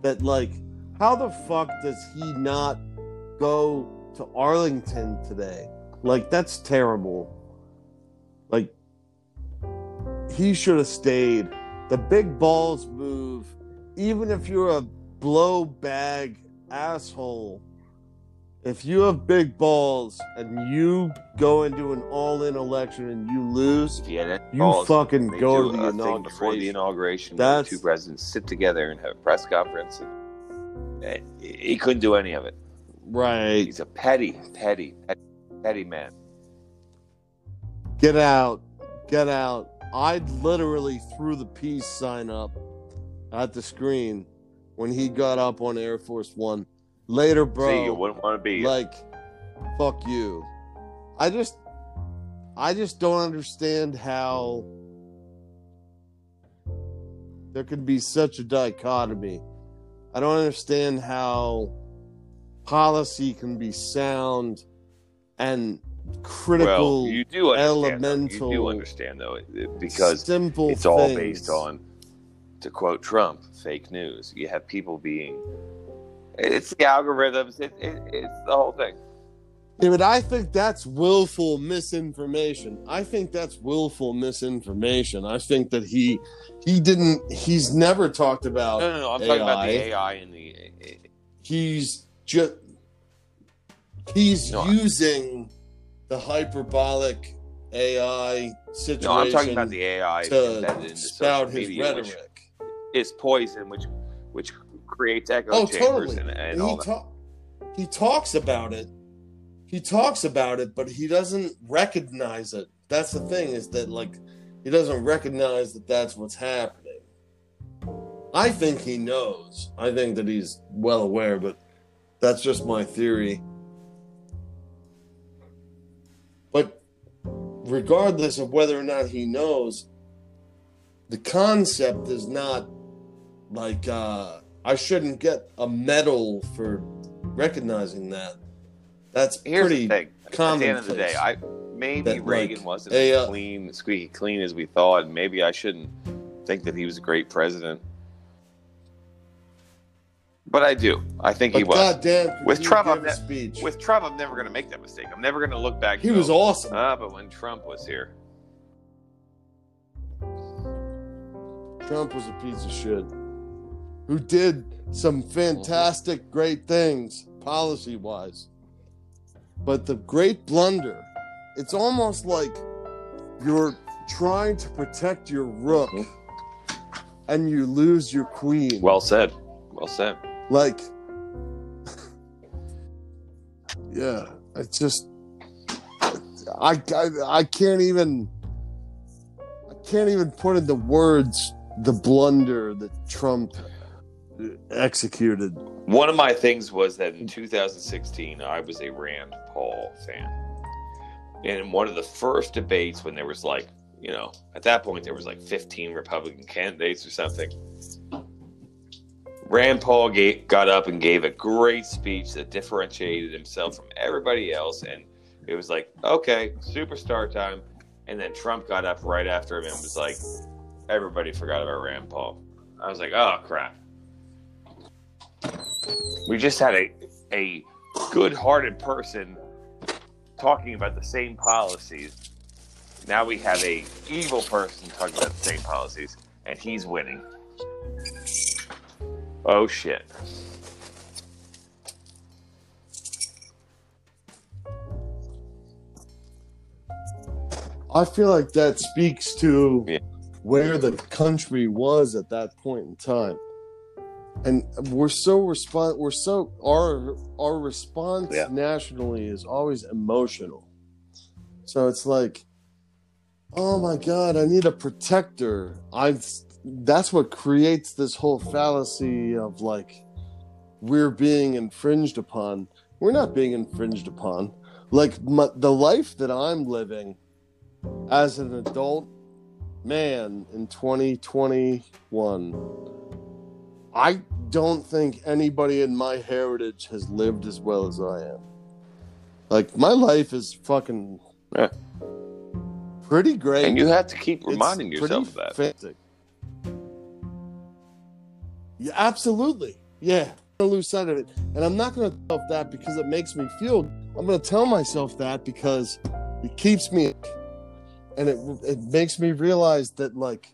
that, like, how the fuck does he not go to Arlington today? Like, that's terrible. Like, he should have stayed. The big balls move, even if you're a blow bag asshole. If you have big balls and you go into an all in election and you lose, If he had any you balls, fucking they go to the thing before the inauguration. inauguration. That's- the two presidents sit together and have a press conference. And, eh, he couldn't do any of it. Right. He's a petty, petty, petty, petty man. Get out. Get out. I literally threw the peace sign up at the screen when he got up on Air Force One. Later, bro. See, you wouldn't want to be. like fuck you i just i just don't understand how there could be such a dichotomy i don't understand how policy can be sound and critical well, you do understand. though. elemental, You do understand though, because simple it's all things. based on, to quote Trump, fake news. You have people being. It's the algorithms. It, it, it's the whole thing. Yeah, but I think that's willful misinformation. I think that's willful misinformation. I think that he he didn't he's never talked about No, no, no. I'm talking about the AI. AI and the. he's just he's No, using the hyperbolic AI situation No, I'm talking about the AI to spout his media, rhetoric. is poison, which which creates echo Oh, chambers totally. and, and he that. ta- he talks about it. He talks about it, but he doesn't recognize it. That's the thing is that like he doesn't recognize that that's what's happening. I think he knows. I think that he's well aware, but that's just my theory. But regardless of whether or not he knows, the concept is not like uh I shouldn't get a medal for recognizing that. That's Here's pretty the thing. At the end of the day. I maybe That, Reagan like, wasn't a, as uh, clean, squeaky clean as we thought, and maybe I shouldn't think that he was a great president. But I do. I think he was. goddamn, could With Trump, I'm ne- speech. With Trump, I'm never going to make that mistake. I'm never going to look back. he was go, awesome. Ah, but when Trump was here, Trump was a piece of shit who did some fantastic, great things policy wise. But the great blunder, it's almost like you're trying to protect your rook Mhm. and you lose your queen. well said. Well said. like, yeah, it's just, I, I, I can't even, I can't even put into words the blunder that Trump executed. One of my things was that in 2016, I was a Rand Paul fan. And in one of the first debates, when there was like, you know, at that point, there was like 15 Republican candidates or something. Rand Paul gave, got up and gave a great speech that differentiated himself from everybody else. And it was like, okay, superstar time. And then Trump got up right after him and was like, everybody forgot about Rand Paul. I was like, oh, crap we just had a a good-hearted person talking about the same policies. Now we have a evil person talking about the same policies, and he's winning. Oh shit! I feel like that speaks to Yeah. where the country was at that point in time. And we're so respond we're so our our response Yeah. nationally is always emotional. So it's like oh my god, I need a protector. I that's what creates this whole fallacy of like we're being infringed upon. We're not being infringed upon. Like my, the life that I'm living as an adult man in 2021 i don't think anybody in my heritage has lived as well as i am like my life is fucking Yeah. pretty great And you have to keep reminding pretty yourself of that. fantastic. yeah absolutely yeah I'm gonna lose sight of it and i'm not gonna tell that because it makes me feel i'm gonna tell myself that because it keeps me and it it makes me realize that like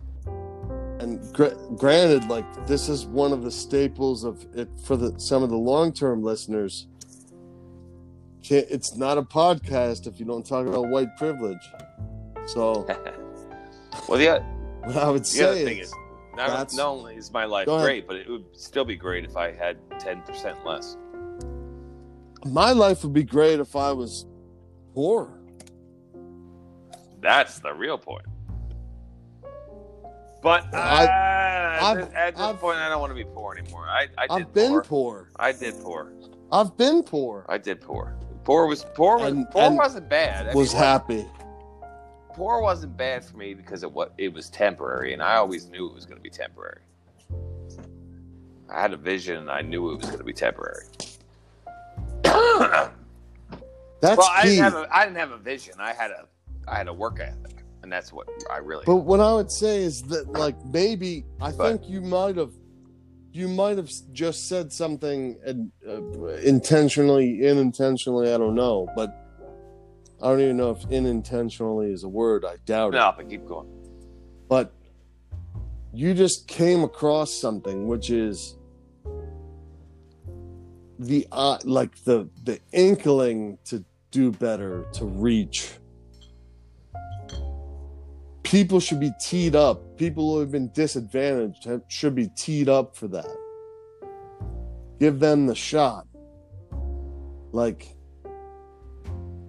and gr- granted like this is one of the staples of it for the some of the long-term listeners can't, it's not a podcast if you don't talk about white privilege so well, the, what i would the other say thing is is, not, that's- not only is my life great, but it would still be great if I had ten percent less. my life would be great if i was poor That's the real point. But uh, I've- at this, at this I've- point, I don't want to be poor anymore. I, I did i've been poor. poor I did poor. i've been poor I did poor. Poor was poor. Was, And- poor and wasn't bad. I was mean, happy Poor wasn't bad for me because it what it was temporary, and I always knew it was going to be temporary. I had a vision, and I knew it was going to be temporary. well, that's I didn't have a I didn't have a vision. I had a I had a work ethic, and that's what I really. But what I would say is that, like, maybe I But- think you might have, you might have just said something uh, intentionally, unintentionally. I don't know, but I don't even know if unintentionally is a word. I doubt it. no, but keep going. But you just came across something, which is the uh, like the the inkling to do better, to reach people should be teed up. People who have been disadvantaged should be teed up for that. Give them the shot. Like,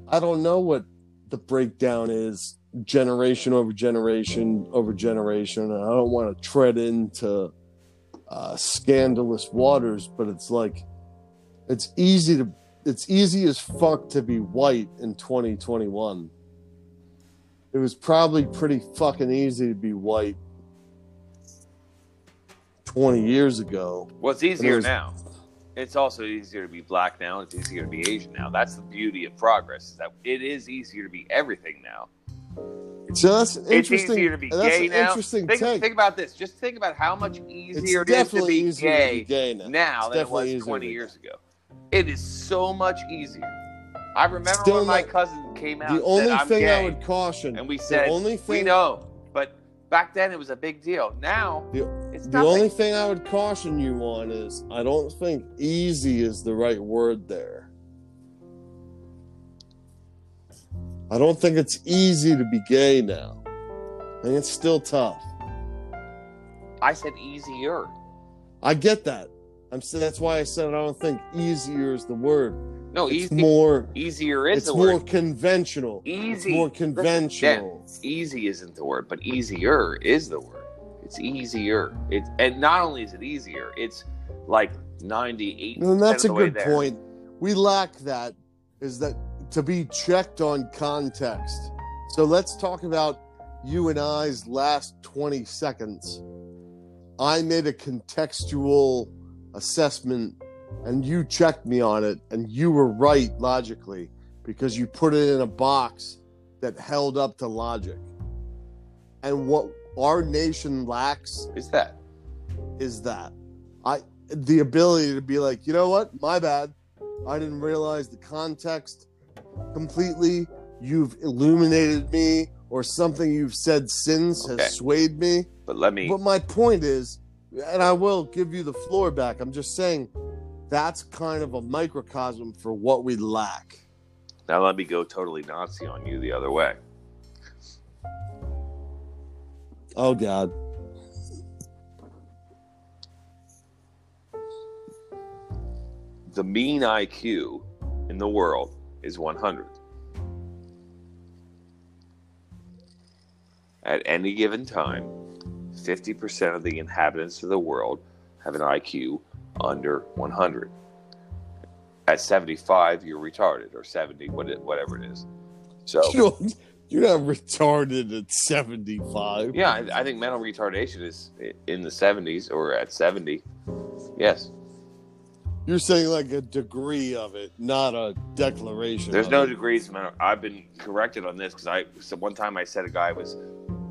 I don't know what the breakdown is generation over generation over generation. And I don't want to tread into uh, scandalous waters, but it's like, it's easy to, it's easy as fuck to be white in 2021 it was probably pretty fucking easy to be white 20 years ago. Well, it's easier was- now. It's also easier to be black now. It's easier to be Asian now. That's the beauty of progress. Is that it is easier to be everything now. So that's an It's interesting. easier to be that's gay now. interesting Think, think about this. Just think about how much easier it is to definitely be easier gay, to be gay now. now than it was 20 years ago. It is so much easier. I remember Still when my not- cousin came out The only said, thing gay, I would caution, and we the said, only we know. But back then it was a big deal. Now The- it's the only thing I would caution you on is I don't think easy is the right word there. I don't think it's easy to be gay now. I think it's still tough. I said easier. I get that. I'm that's why I said I don't think easier is the word. No, It's easy, more. easier is It's the more word. conventional. It's Easy. more Listen, conventional. easy isn't the word, but easier is the word. It's easier. It's and not only is it easier, it's like ninety eight. And that's a good there. point. We lack that. Is that to be checked on context? So let's talk about you and I's last 20 seconds. I made a contextual assessment and you checked me on it, and you were right logically because you put it in a box that held up to logic. And what our nation lacks Is that? is that I the ability to be like, you know what, my bad. I didn't realize the context. completely. You've illuminated me, or something you've said since Okay. has swayed me. But let me. But my point is, and I will give you the floor back. I'm just saying that's kind of a microcosm for what we lack. Now let me go totally Nazi on you the other way. Oh God. The mean IQ in the world is 100. At any given time, 50% of the inhabitants of the world have an IQ under 100. At 75, you're retarded, or 70, whatever it is. So, You're not retarded at 75. yeah, I, I think mental retardation is in the 70s or at 70. Yes. You're saying like a degree of it, not a declaration. There's no it. degrees. I've been corrected on this because I so one time I said a guy was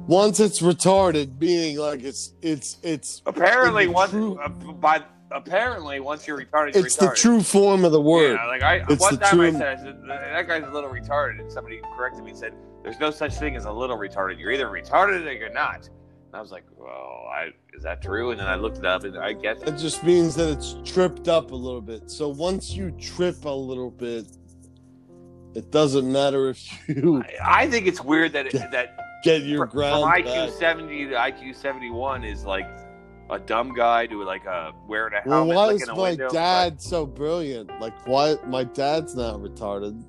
Once it's retarded, meaning like it's it's it's apparently once uh, by apparently once you're retarded, you're it's the true form of the word. Yeah, like I It's one time I true- said, I said that guy's a little retarded, and somebody corrected me and said, "There's no such thing as a little retarded. You're either retarded or you're not." And I was like, "Well, I, is that true?" And then I looked it up, and I guess It just means that it's tripped up a little bit. So once you trip a little bit, it doesn't matter if you I, I think it's weird that it, that get your ground from IQ back. 70 to IQ 71 is like a dumb guy to like a wearing a Well, why is a my window. dad so brilliant? Like, why? My dad's not retarded.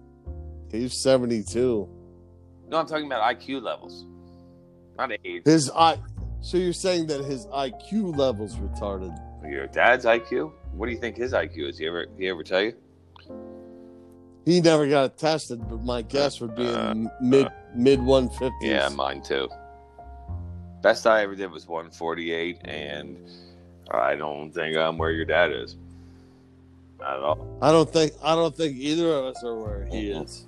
He's seventy-two. No, I'm talking about IQ levels, not age. His I. So you're saying that his IQ level's retarded? Your dad's IQ? What do you think his IQ is? He ever he ever tell you? He never got it tested, but my guess would be Uh, in mid mid one fifties. Yeah, mine too. Best I ever did was 148, and I don't think I'm where your dad is. Not at all. I don't think I don't think either of us are where he Mhm. is.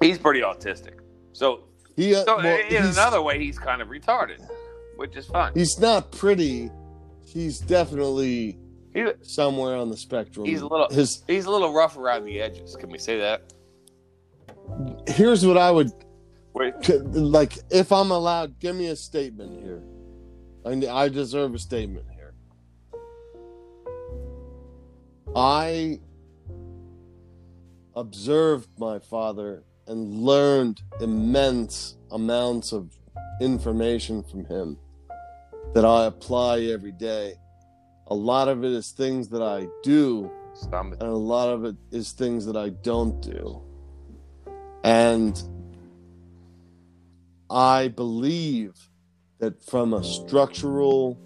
He's pretty autistic. So, He, uh, so well, in another way, he's kind of retarded, which is fine. he's not pretty. He's definitely He, somewhere on the spectrum. He's a little- His he's a little rough around the edges. Can we say that? here's what I would Wait, like if I'm allowed. Give me a statement here. I I deserve a statement here. I observed my father and learned immense amounts of information from him that I apply every day. A lot of it is things that I do, and a lot of it is things that I don't do. And I believe that from a structural,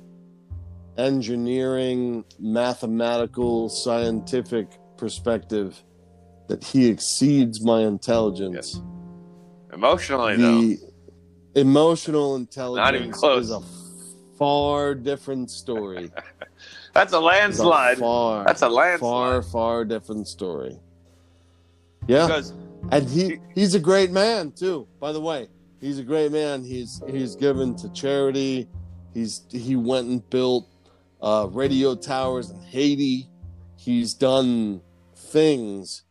engineering, mathematical, scientific perspective, that he exceeds my intelligence. Yes. Emotionally, though, The emotional intelligence close. is a far different story. that's a It's a landslide. Far, That's a landslide. far, far different story. Yeah, Because and he he's a great man too. By the way, he's a great man. He's he's given to charity. He's he went and built uh, radio towers in Haiti. He's done things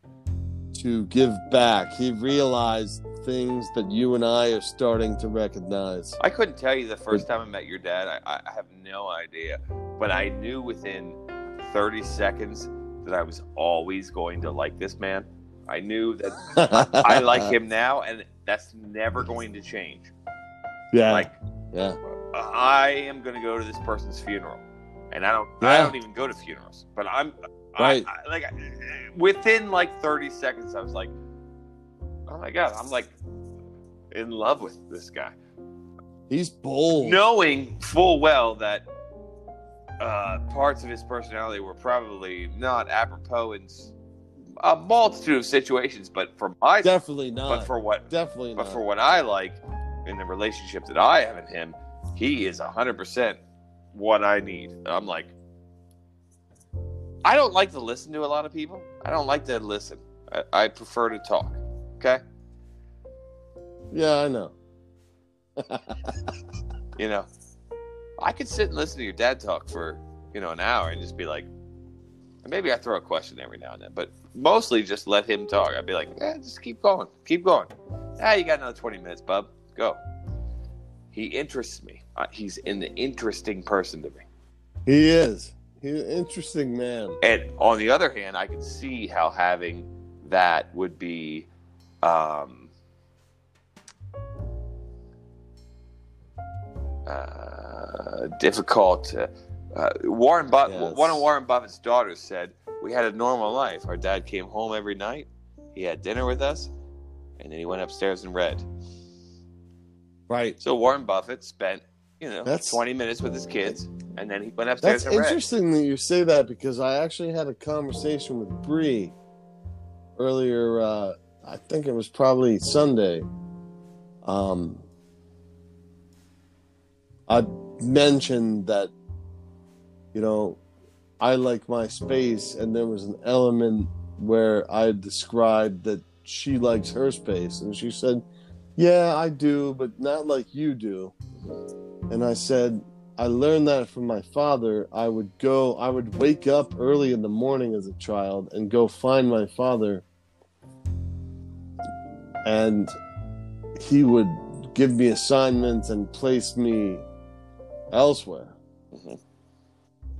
to give back. He realized things that you and I are starting to recognize. I couldn't tell you the first time I met your dad. I, I have no idea. But I knew within 30 seconds that I was always going to like this man. I knew that I like him now, and that's never going to change. Yeah, Like, yeah. I am going to go to this person's funeral. And I don't, I don't even go to funerals. But I'm, Right. I, I, like, within like 30 seconds, I was like, oh my God, I'm like in love with this guy. He's bold. knowing full well that uh, parts of his personality were probably not apropos s- a multitude of situations, but for my, definitely not. but for what, definitely but not. for what I like in the relationship that I have in him, he is hundred percent what I need. I'm like, I don't like to listen to a lot of people. I don't like to listen. I, I prefer to talk. Okay, yeah, I know. you know, I could sit and listen to your dad talk for you know an hour and just be like, maybe I throw a question every now and then, but mostly just let him talk. I'd be like, yeah, just keep going, keep going. Ah, you got another twenty minutes, bub. Go. He interests me. Uh, he's an interesting person to me. He is. He's an interesting man. And on the other hand, I can see how having that would be um, uh, difficult. Uh, uh, Warren Buff- Yes. one of Warren Buffett's daughters said, "We had a normal life. Our dad came home every night. He had dinner with us, and then he went upstairs and read." Right. So Warren Buffett spent, you know, That's- twenty minutes with his kids, and then he went upstairs That's and read. interesting that you say that because I actually had a conversation with Bree earlier. Uh, I think it was probably Sunday. Um, I mentioned that, you know, I like my space, and there was an element where I described that she likes her space, and she said, "Yeah, I do, but not like you do." And I said, I learned that from my father. I would go, I would wake up early in the morning as a child and go find my father. And he would give me assignments and place me elsewhere. Mhm.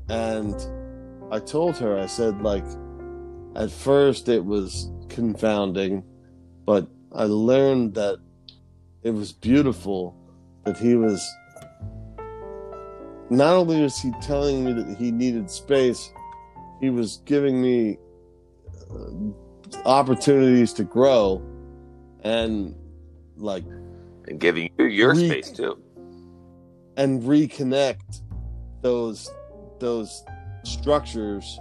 And I told her, I said, like, at first it was confounding, but I learned that it was beautiful that he was not only was he telling me that he needed space, he was giving me uh, opportunities to grow and like and giving you your We- space too. and reconnect those those structures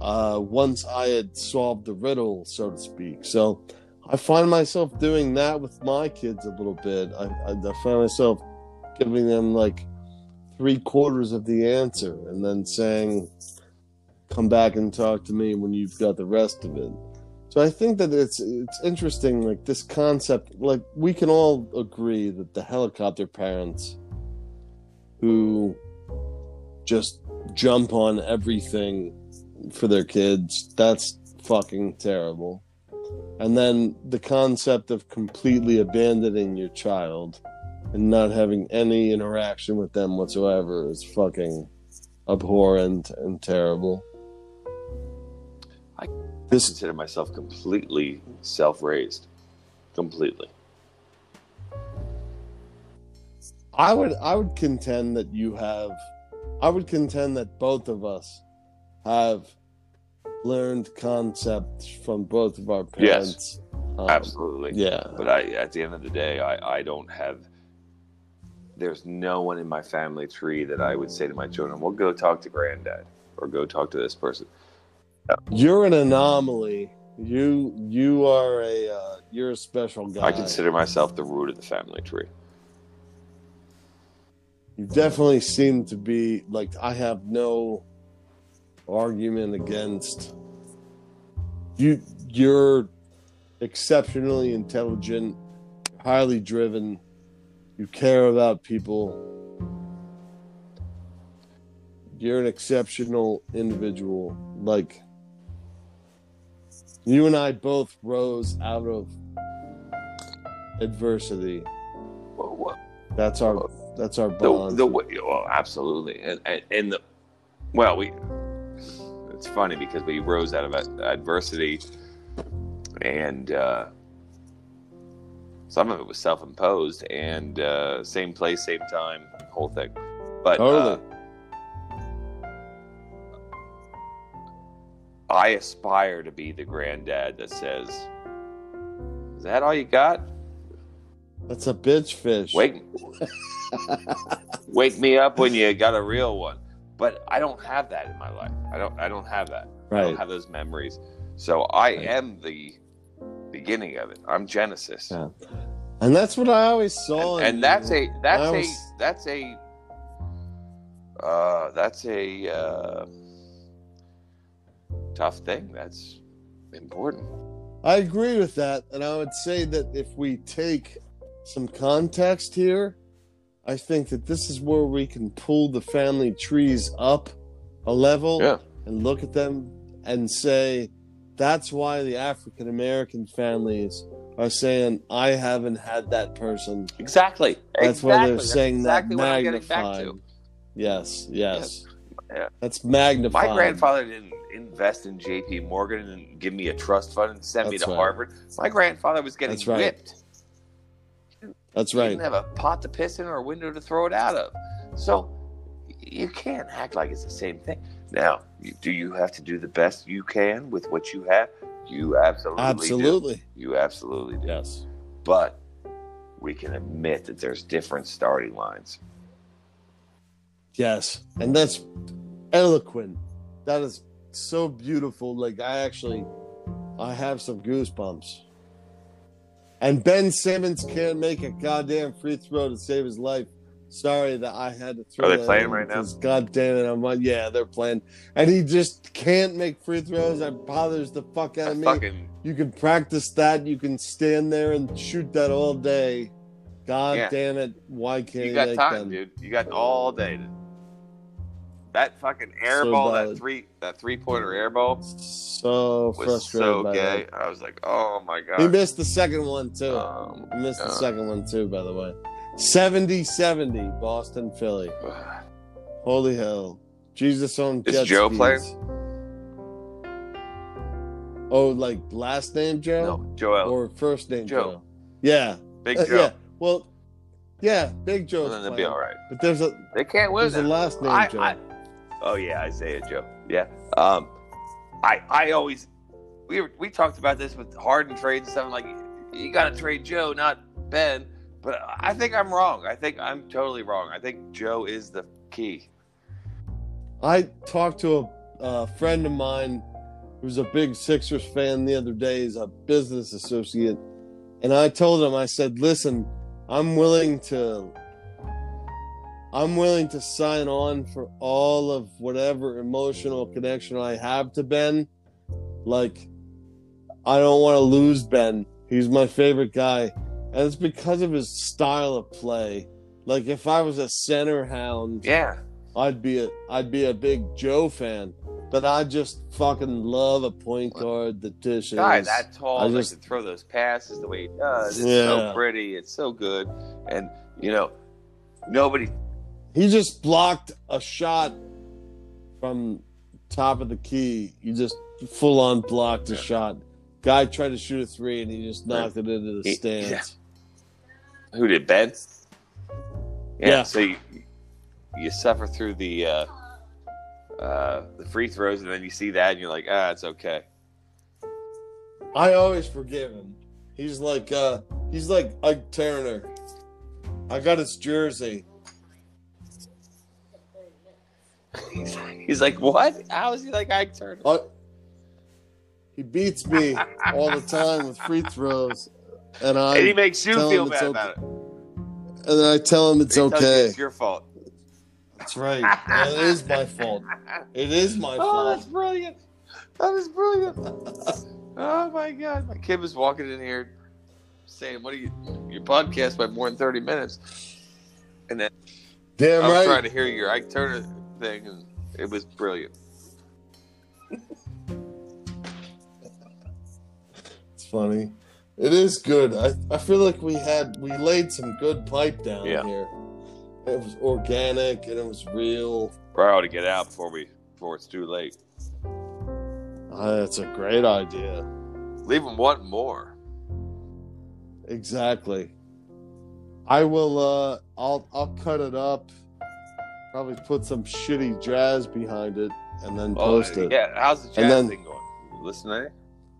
uh once I had solved the riddle so to speak. So I find myself doing that with my kids a little bit. I, I, I find myself giving them like three quarters of the answer and then saying, come back and talk to me when you've got the rest of it. So I think that it's it's interesting, like this concept. Like we can all agree that the helicopter parents who just jump on everything for their kids, that's fucking terrible. And then the concept of completely abandoning your child and not having any interaction with them whatsoever is fucking abhorrent and terrible. I- this consider myself completely self-raised, completely. I would I would contend that you have I would contend that both of us have learned concepts from both of our parents. Um, Absolutely. Yeah. But I, at the end of the day, I, I don't have. There's no one in my family tree that I would say to my children, "Well, go talk to granddad or go talk to this person." You're an anomaly. You you are a uh, you're a special guy. I consider myself the root of the family tree. You definitely seem to be like I have no argument against you you're exceptionally intelligent, highly driven, you care about people. You're an exceptional individual. Like you and I both rose out of adversity. That's our that's our the bond. the way, well, absolutely, and, and and the well, we. It's funny because we rose out of adversity, and uh, some of it was self-imposed, and uh, same place, same time, whole thing. But uh, I aspire to be the granddad that says, "Is that all you got? That's a bitch fish. Wake, wake me up when you got a real one." But I don't have that in my life. I don't. I don't have that. I Right. don't have those memories. So I am the beginning of it. I'm Genesis, Yeah. And that's what I always saw. and, and that's a that's I a that's a uh, that's a uh, tough thing. That's important. I agree with that, and I would say that if we take some context here, I think that this is where we can pull the family trees up a level Yeah. and look at them and say, that's why the African American families are saying I haven't had that person. Exactly. That's exactly. why they're That's saying exactly that what I'm getting back magnified. to. Yes, yes. Yeah. That's magnified. My grandfather didn't invest in J.P. Morgan and give me a trust fund and send me to right. Harvard. My grandfather was getting That's right. whipped. That's He right. didn't have a pot to piss in or a window to throw it out of. So you can't act like it's the same thing. Now, do you have to do the best you can with what you have? You absolutely do. Absolutely. You absolutely do. Yes. But we can admit that there's different starting lines. Yes. And that's eloquent. That is so beautiful. Like I actually I have some goosebumps. And Ben Simmons can't make a goddamn free throw to save his life. Sorry that I had to throw Are they that playing in right now? God damn it, I'm like, yeah, they're playing. And he just can't make free throws. That bothers the fuck out of me. Fucking You can practice that. You can stand there and shoot that all day. God Yeah. damn it. Why can't you you got time, them? dude. You got all day. To... That fucking air So ball, valid. that three that three pointer air ball So was so gay. that. I was like, oh my god. He missed the second one too. Um, he missed the uh, second one too, by the way. 70-70, Boston, Philly. Holy hell. Jesus on Is jet Joe skis. playing? Oh, like last name Joe? no, Joel, Or first name Joe. Joe? Yeah. Big Uh, Joe. yeah. Well, yeah, Big Joe's Well, then they'll be all right. But there's a They can't win. there's a last name I- Joe. I- Oh yeah, Isaiah Joe. Yeah. Um, I I always we were, we talked about this with Harden trades and stuff. Like you got to trade Joe, not Ben. But I think I'm wrong. I think I'm totally wrong. I think Joe is the key. I talked to a uh, friend of mine who's a big Sixers fan the other day. He's a business associate. And I told him, I said, listen, I'm willing to. I'm willing to sign on for all of whatever emotional connection I have to Ben. Like, I don't want to lose Ben. He's my favorite guy. And it's because of his style of play. Like, if I was a center hound, Yeah. I'd be a I'd be a big Joe fan, but I just fucking love a point guard that dishes. Guy that tall, I that just- can throw those passes the way he does. It's Yeah. so pretty. It's so good. And you know, nobody. He just blocked a shot from top of the key. He just full on blocked a shot. Guy tried to shoot a three and he just knocked it into the He- stands. Who did Ben? Yeah. Yeah. So you, you suffer through the uh, uh, the free throws, and then you see that, and you're like, ah, it's okay. I always forgive him. He's like uh he's like Ike Turner. I got his jersey. He's, he's like, what? How is he like Ike Turner? I, he beats me all the time with free throws, and I and he makes you feel it's bad okay. about it. and then I tell him it's He okay. It's your fault. That's right. it is my fault. It is my Oh, that's fault. brilliant. That is brilliant. oh my god, my kid was walking in here saying, "What are you? Your podcast by more than thirty minutes." And then Damn I was right. trying to hear your Ike Turner thing, and it was brilliant. It's funny. It is good. I, I feel like we had we laid some good pipe down Yeah. here. It was organic and it was real. I ought to get out before we before it's too late. Uh, that's a great idea. Leave them wanting more. Exactly. I will. uh I'll I'll cut it up. Probably put some shitty jazz behind it and then Oh, post it. yeah. How's the jazz And then- thing going? You listening?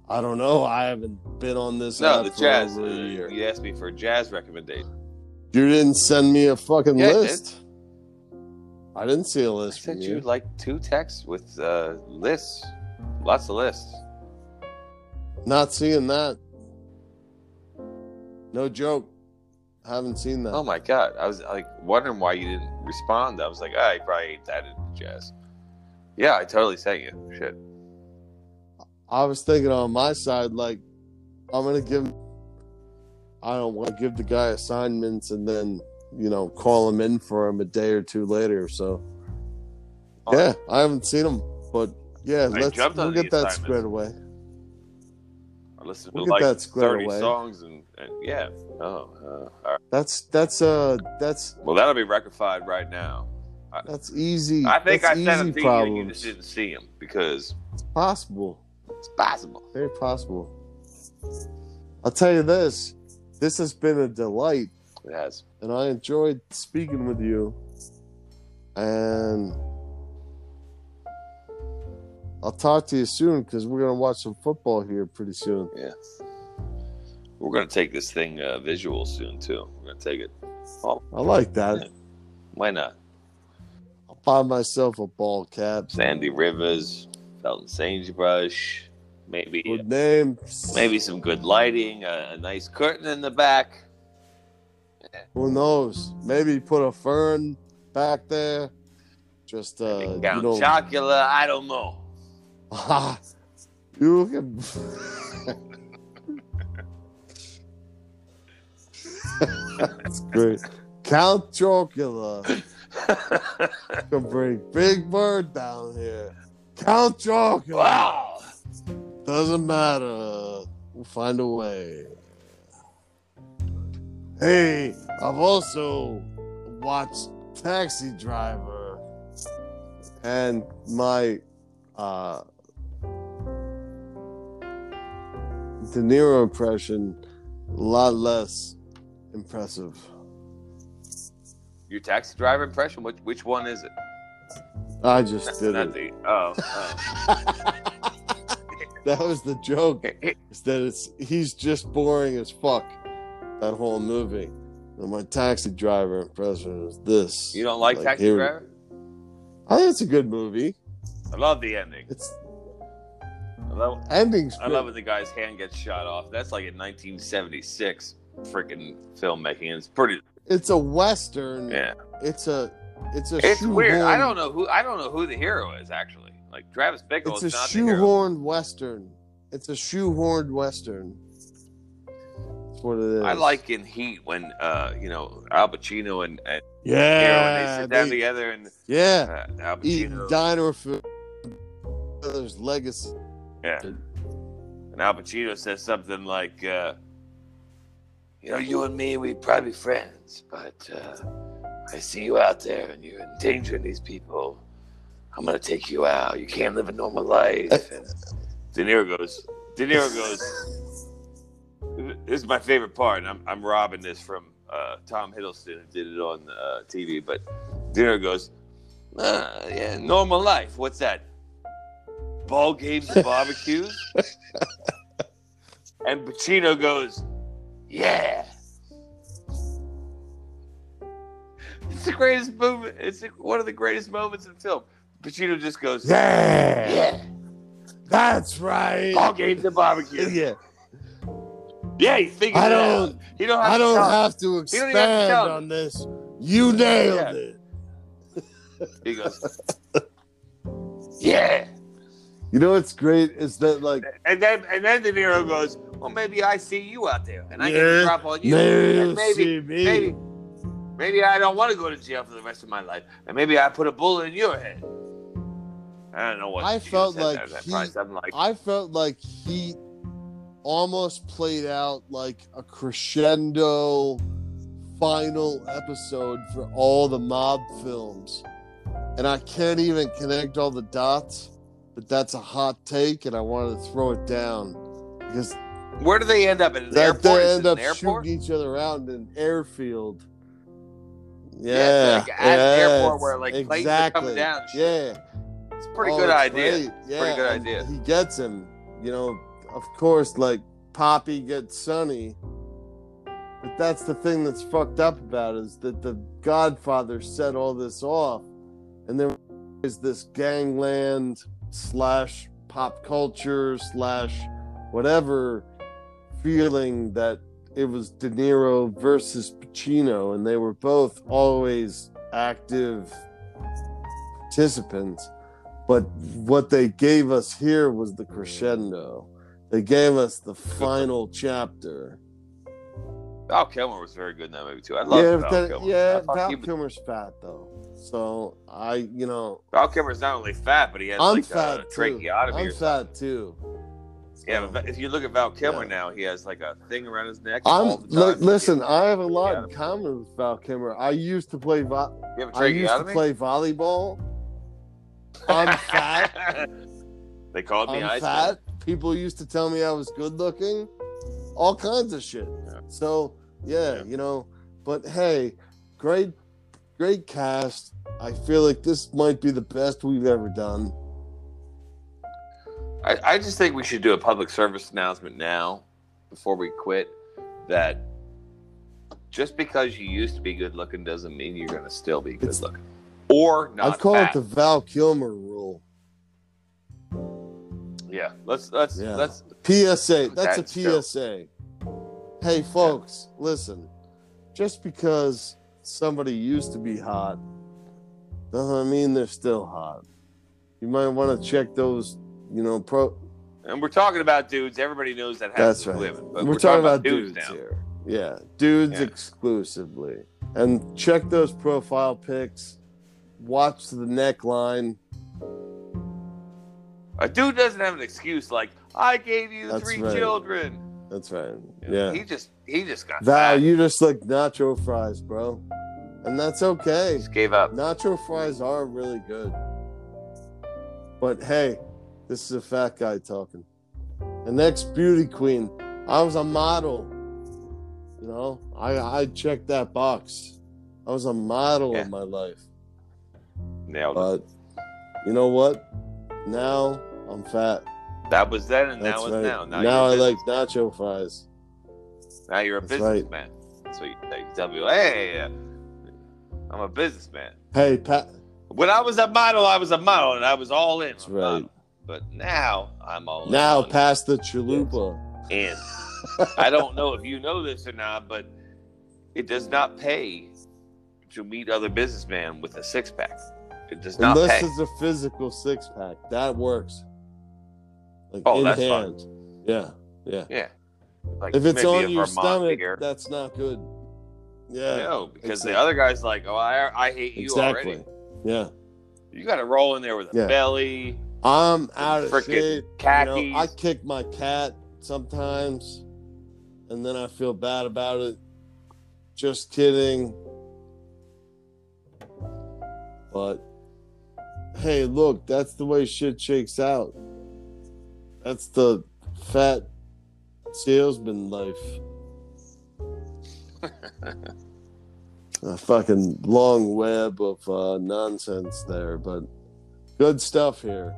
I don't know. I haven't been on this. No, app the for jazz. uh, a year. You asked me for a jazz recommendation. You didn't send me a fucking Yeah, list. I didn't see a list from sent you. you like two texts with uh, lists, lots of lists. Not seeing that. No joke. Haven't seen that. Oh my god! I was like wondering why you didn't respond. I was like, ah, you probably ate that in jazz. Yeah, I totally sent you. Shit. I was thinking on my side, like, I'm gonna give. I don't want to give the guy assignments and then you know call him in for him a day or two later. So Oh, yeah, I haven't seen him, but yeah, I let's we'll get that squared away. I listened We'll to like that squared thirty away. songs, and, and yeah. Oh, uh, all right. That's that's uh that's well, that'll be rectified right now. that's easy. I think I that's sent them easy to you, and you just didn't see him because It's possible. it's possible. Very possible. I'll tell you this. This has been a delight, It has. and I enjoyed speaking with you. And I'll talk to you soon because we're gonna watch some football here pretty soon. Yeah. We're gonna take this thing uh, visual soon too. We're gonna take it. Oh, I like that. why not? I'll buy myself a ball cap. Sandy Rivers, Felton Sagebrush, maybe Good names. maybe some good lighting, a, a nice curtain in the back. Who knows? Maybe put a fern back there. Just uh, you know, Chocula, I don't know. you can. That's great. Count Chocula can bring Big Bird down here. Count Chocula. wow. Doesn't matter. We'll find a way. Hey, I've also watched Taxi Driver and my uh De Niro impression a lot less impressive. Your taxi driver impression? Which which one is it? I just did Not it. the oh. oh. That was the joke. is that it's he's just boring as fuck. That whole movie. And my taxi driver impression is this. You don't like, Taxi here- Driver? I think it's a good movie. I love the ending. It's Love, ending's I love when the guy's hand gets shot off. That's like in 1976 freaking filmmaking. It's pretty. It's a western. Yeah, It's a it's a it's weird. I don't know who. I don't know who the hero is actually. Like Travis Bickle It's is a not the hero. It's a shoehorned western. It's a shoehorned western. That's what it is. I like in Heat when uh you know Al Pacino and, and Yeah. when they sit down they- together and yeah. uh, Al Eating Pacino. diner food. Brothers legacy. Yeah. And Al Pacino says something like, uh, "You know, you and me, we'd probably be friends, but uh, I see you out there and you're endangering these people. I'm gonna take you out. You can't live a normal life." And De Niro goes. De Niro goes. This is my favorite part, and I'm I'm robbing this from uh, Tom Hiddleston, who did it on uh, TV. But De Niro goes, uh, "Yeah, normal life. What's that? Ball games and barbecues." And Pacino goes, "Yeah." It's the greatest moment. It's one of the greatest moments in film. Pacino just goes, Yeah. "Yeah." That's right. Ball games and barbecues. Yeah. Yeah, he figured I don't-. He don't have I to don't have to don't have to expand on this. You nailed Yeah. it. He goes, "Yeah." You know what's great is that like And then and then De Niro goes, "Well, maybe I see you out there, and I get Yeah, to drop on you, maybe and maybe see me. maybe maybe I don't want to go to jail for the rest of my life, and maybe I put a bullet in your head." I don't know what I felt like he- like, I felt like he almost played out like a crescendo final episode for all the mob films. And I can't even connect all the dots, but that's a hot take and I wanted to throw it down because "Where do they end up in an that airport? they end up shooting each other around in an airfield. Yeah, Yeah, like at an airport where, like, planes are exactly. coming down. Yeah, It's a pretty Oh, good idea. Yeah, Pretty good idea. He gets him. You know, of course, like Poppy gets Sonny. But that's the thing that's fucked up about is that the Godfather set all this off, and then there is this gangland slash pop culture slash whatever feeling that it was De Niro versus Pacino, and they were both always active participants. But what they gave us here was the crescendo. They gave us the final chapter. Val Kilmer was very good in that movie too. I love yeah, Val then- Kilmer. yeah, Val he was- Kilmer's fat though. So I, you know, Val Kilmer's not only fat, but he has I'm like fat a too. tracheotomy I'm fat too. Yeah, but if you look at Val Kilmer Yeah. now, he has like a thing around his neck. I'm all the li- time. listen. I have a lot in common with Val Kilmer. I used to play. Vo- You have a I used to play volleyball. I'm fat. they called me I'm fat. People used to tell me I was good looking. All kinds of shit. Yeah. So yeah, Yeah. you know. But hey, great, great cast. I feel like this might be the best we've ever done. I, I just think we should do a public service announcement now before we quit that just because you used to be good looking doesn't mean you're going to still be good looking or not I'd call fat. it the Val Kilmer rule. yeah let's let's Yeah. let's PSA. That's that a. PSA. Hey, folks, listen. Just because somebody used to be hot doesn't mean they're still hot. You might want to check those, you know, pro. and we're talking about dudes everybody knows that That's right. but we're, talking, about, dudes, dudes, now here. Yeah, dudes Yeah. exclusively. And check those profile pics. Watch the neckline. a dude doesn't have an excuse like i gave you That's three right. children That's right. You know, Yeah. he just he just got Val, fat. you just like nacho fries, bro. And that's okay. just gave up Nacho fries are really good. But hey, this is a fat guy talking. An ex beauty queen. I was a model. You know, I I checked that box. I was a model Yeah. in my life. nailed it But you know what? Now I'm fat. That was then and That's now is right. now now, Now, I like nacho fries. Now you're a That's right. businessman. That's what you, you tell people. Hey, uh, I'm a businessman. Hey, Pat. When I was a model, I was a model, and I was all in. That's right. model. But now I'm all Now in. pass the chalupa. in. I don't know if you know this or not, but it does not pay to meet other businessmen with a six pack. It does not Unless pay. it's a physical six pack, that works. Like Oh, in that's fine. Yeah, yeah. Yeah. Like If it's on your Vermont stomach, beer. that's not good. Yeah, no, because the other guy's like, "Oh, I, I hate you exactly. already." Yeah, You got to roll in there with a Yeah. belly. I'm out of shape. You khakis. know, I kick my cat sometimes, and then I feel bad about it. Just kidding. But hey, look, that's the way shit shakes out. That's the fat salesman life. A fucking long web of uh, nonsense there, but good stuff here.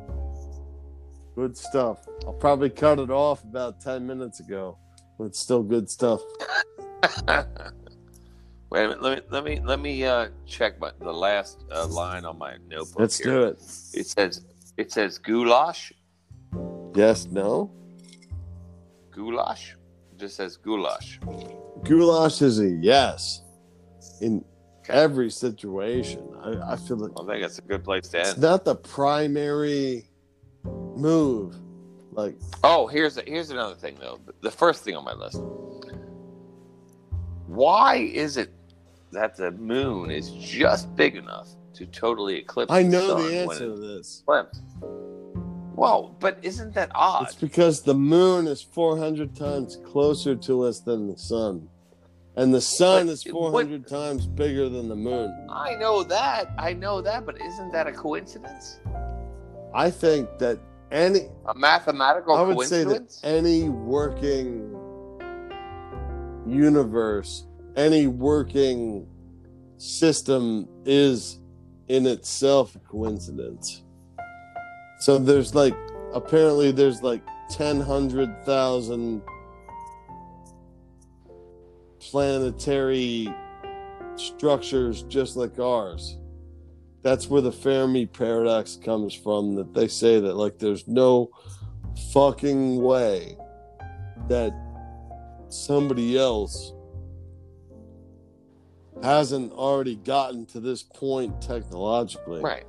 Good stuff. I'll probably cut it off about 10 minutes ago, but it's still good stuff. Wait a minute. Let me let me let me uh, check my, the last uh, line on my notebook. Let's here. do it. It says it says goulash. Yes, no? Goulash. It just says goulash. Goulash is a yes in every situation. I, I feel like I think it's a good place to end. it's not the primary move. Like, Oh, here's here's another thing though. The first thing on my list. Why is it that the moon is just big enough to totally eclipse? I the know sun the when answer to this. eclipses? Well, but isn't that odd? It's because the moon is 400 times closer to us than the sun. And the sun But is it- 400 times bigger than the moon. I know that. I know that, but isn't that a coincidence? I think that any A mathematical I would say that any working universe, any working system is in itself a coincidence. So there's like apparently there's like ten hundred thousand planetary structures just like ours. That's where the Fermi paradox comes from. That they say that like there's no fucking way that somebody else hasn't already gotten to this point technologically. Right,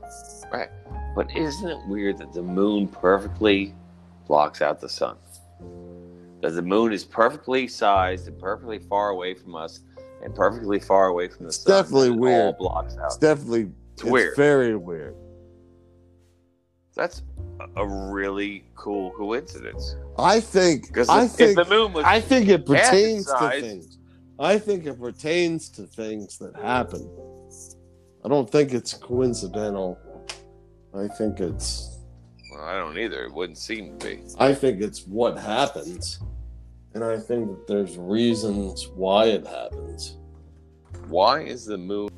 right. But isn't it weird that the moon perfectly blocks out the sun? That the moon is perfectly sized and perfectly far away from us and perfectly far away from the sun. It's sun. definitely weird. All blocks out. It's definitely It's it's weird. very weird. That's a really cool coincidence. I think. Because I think. if the moon was, I think it pertains to things. I think it pertains to things that happen. I don't think it's coincidental. I think it's. well, I don't either. It wouldn't seem to be. I think it's what happens, and I think that there's reasons why it happens. Why is the moon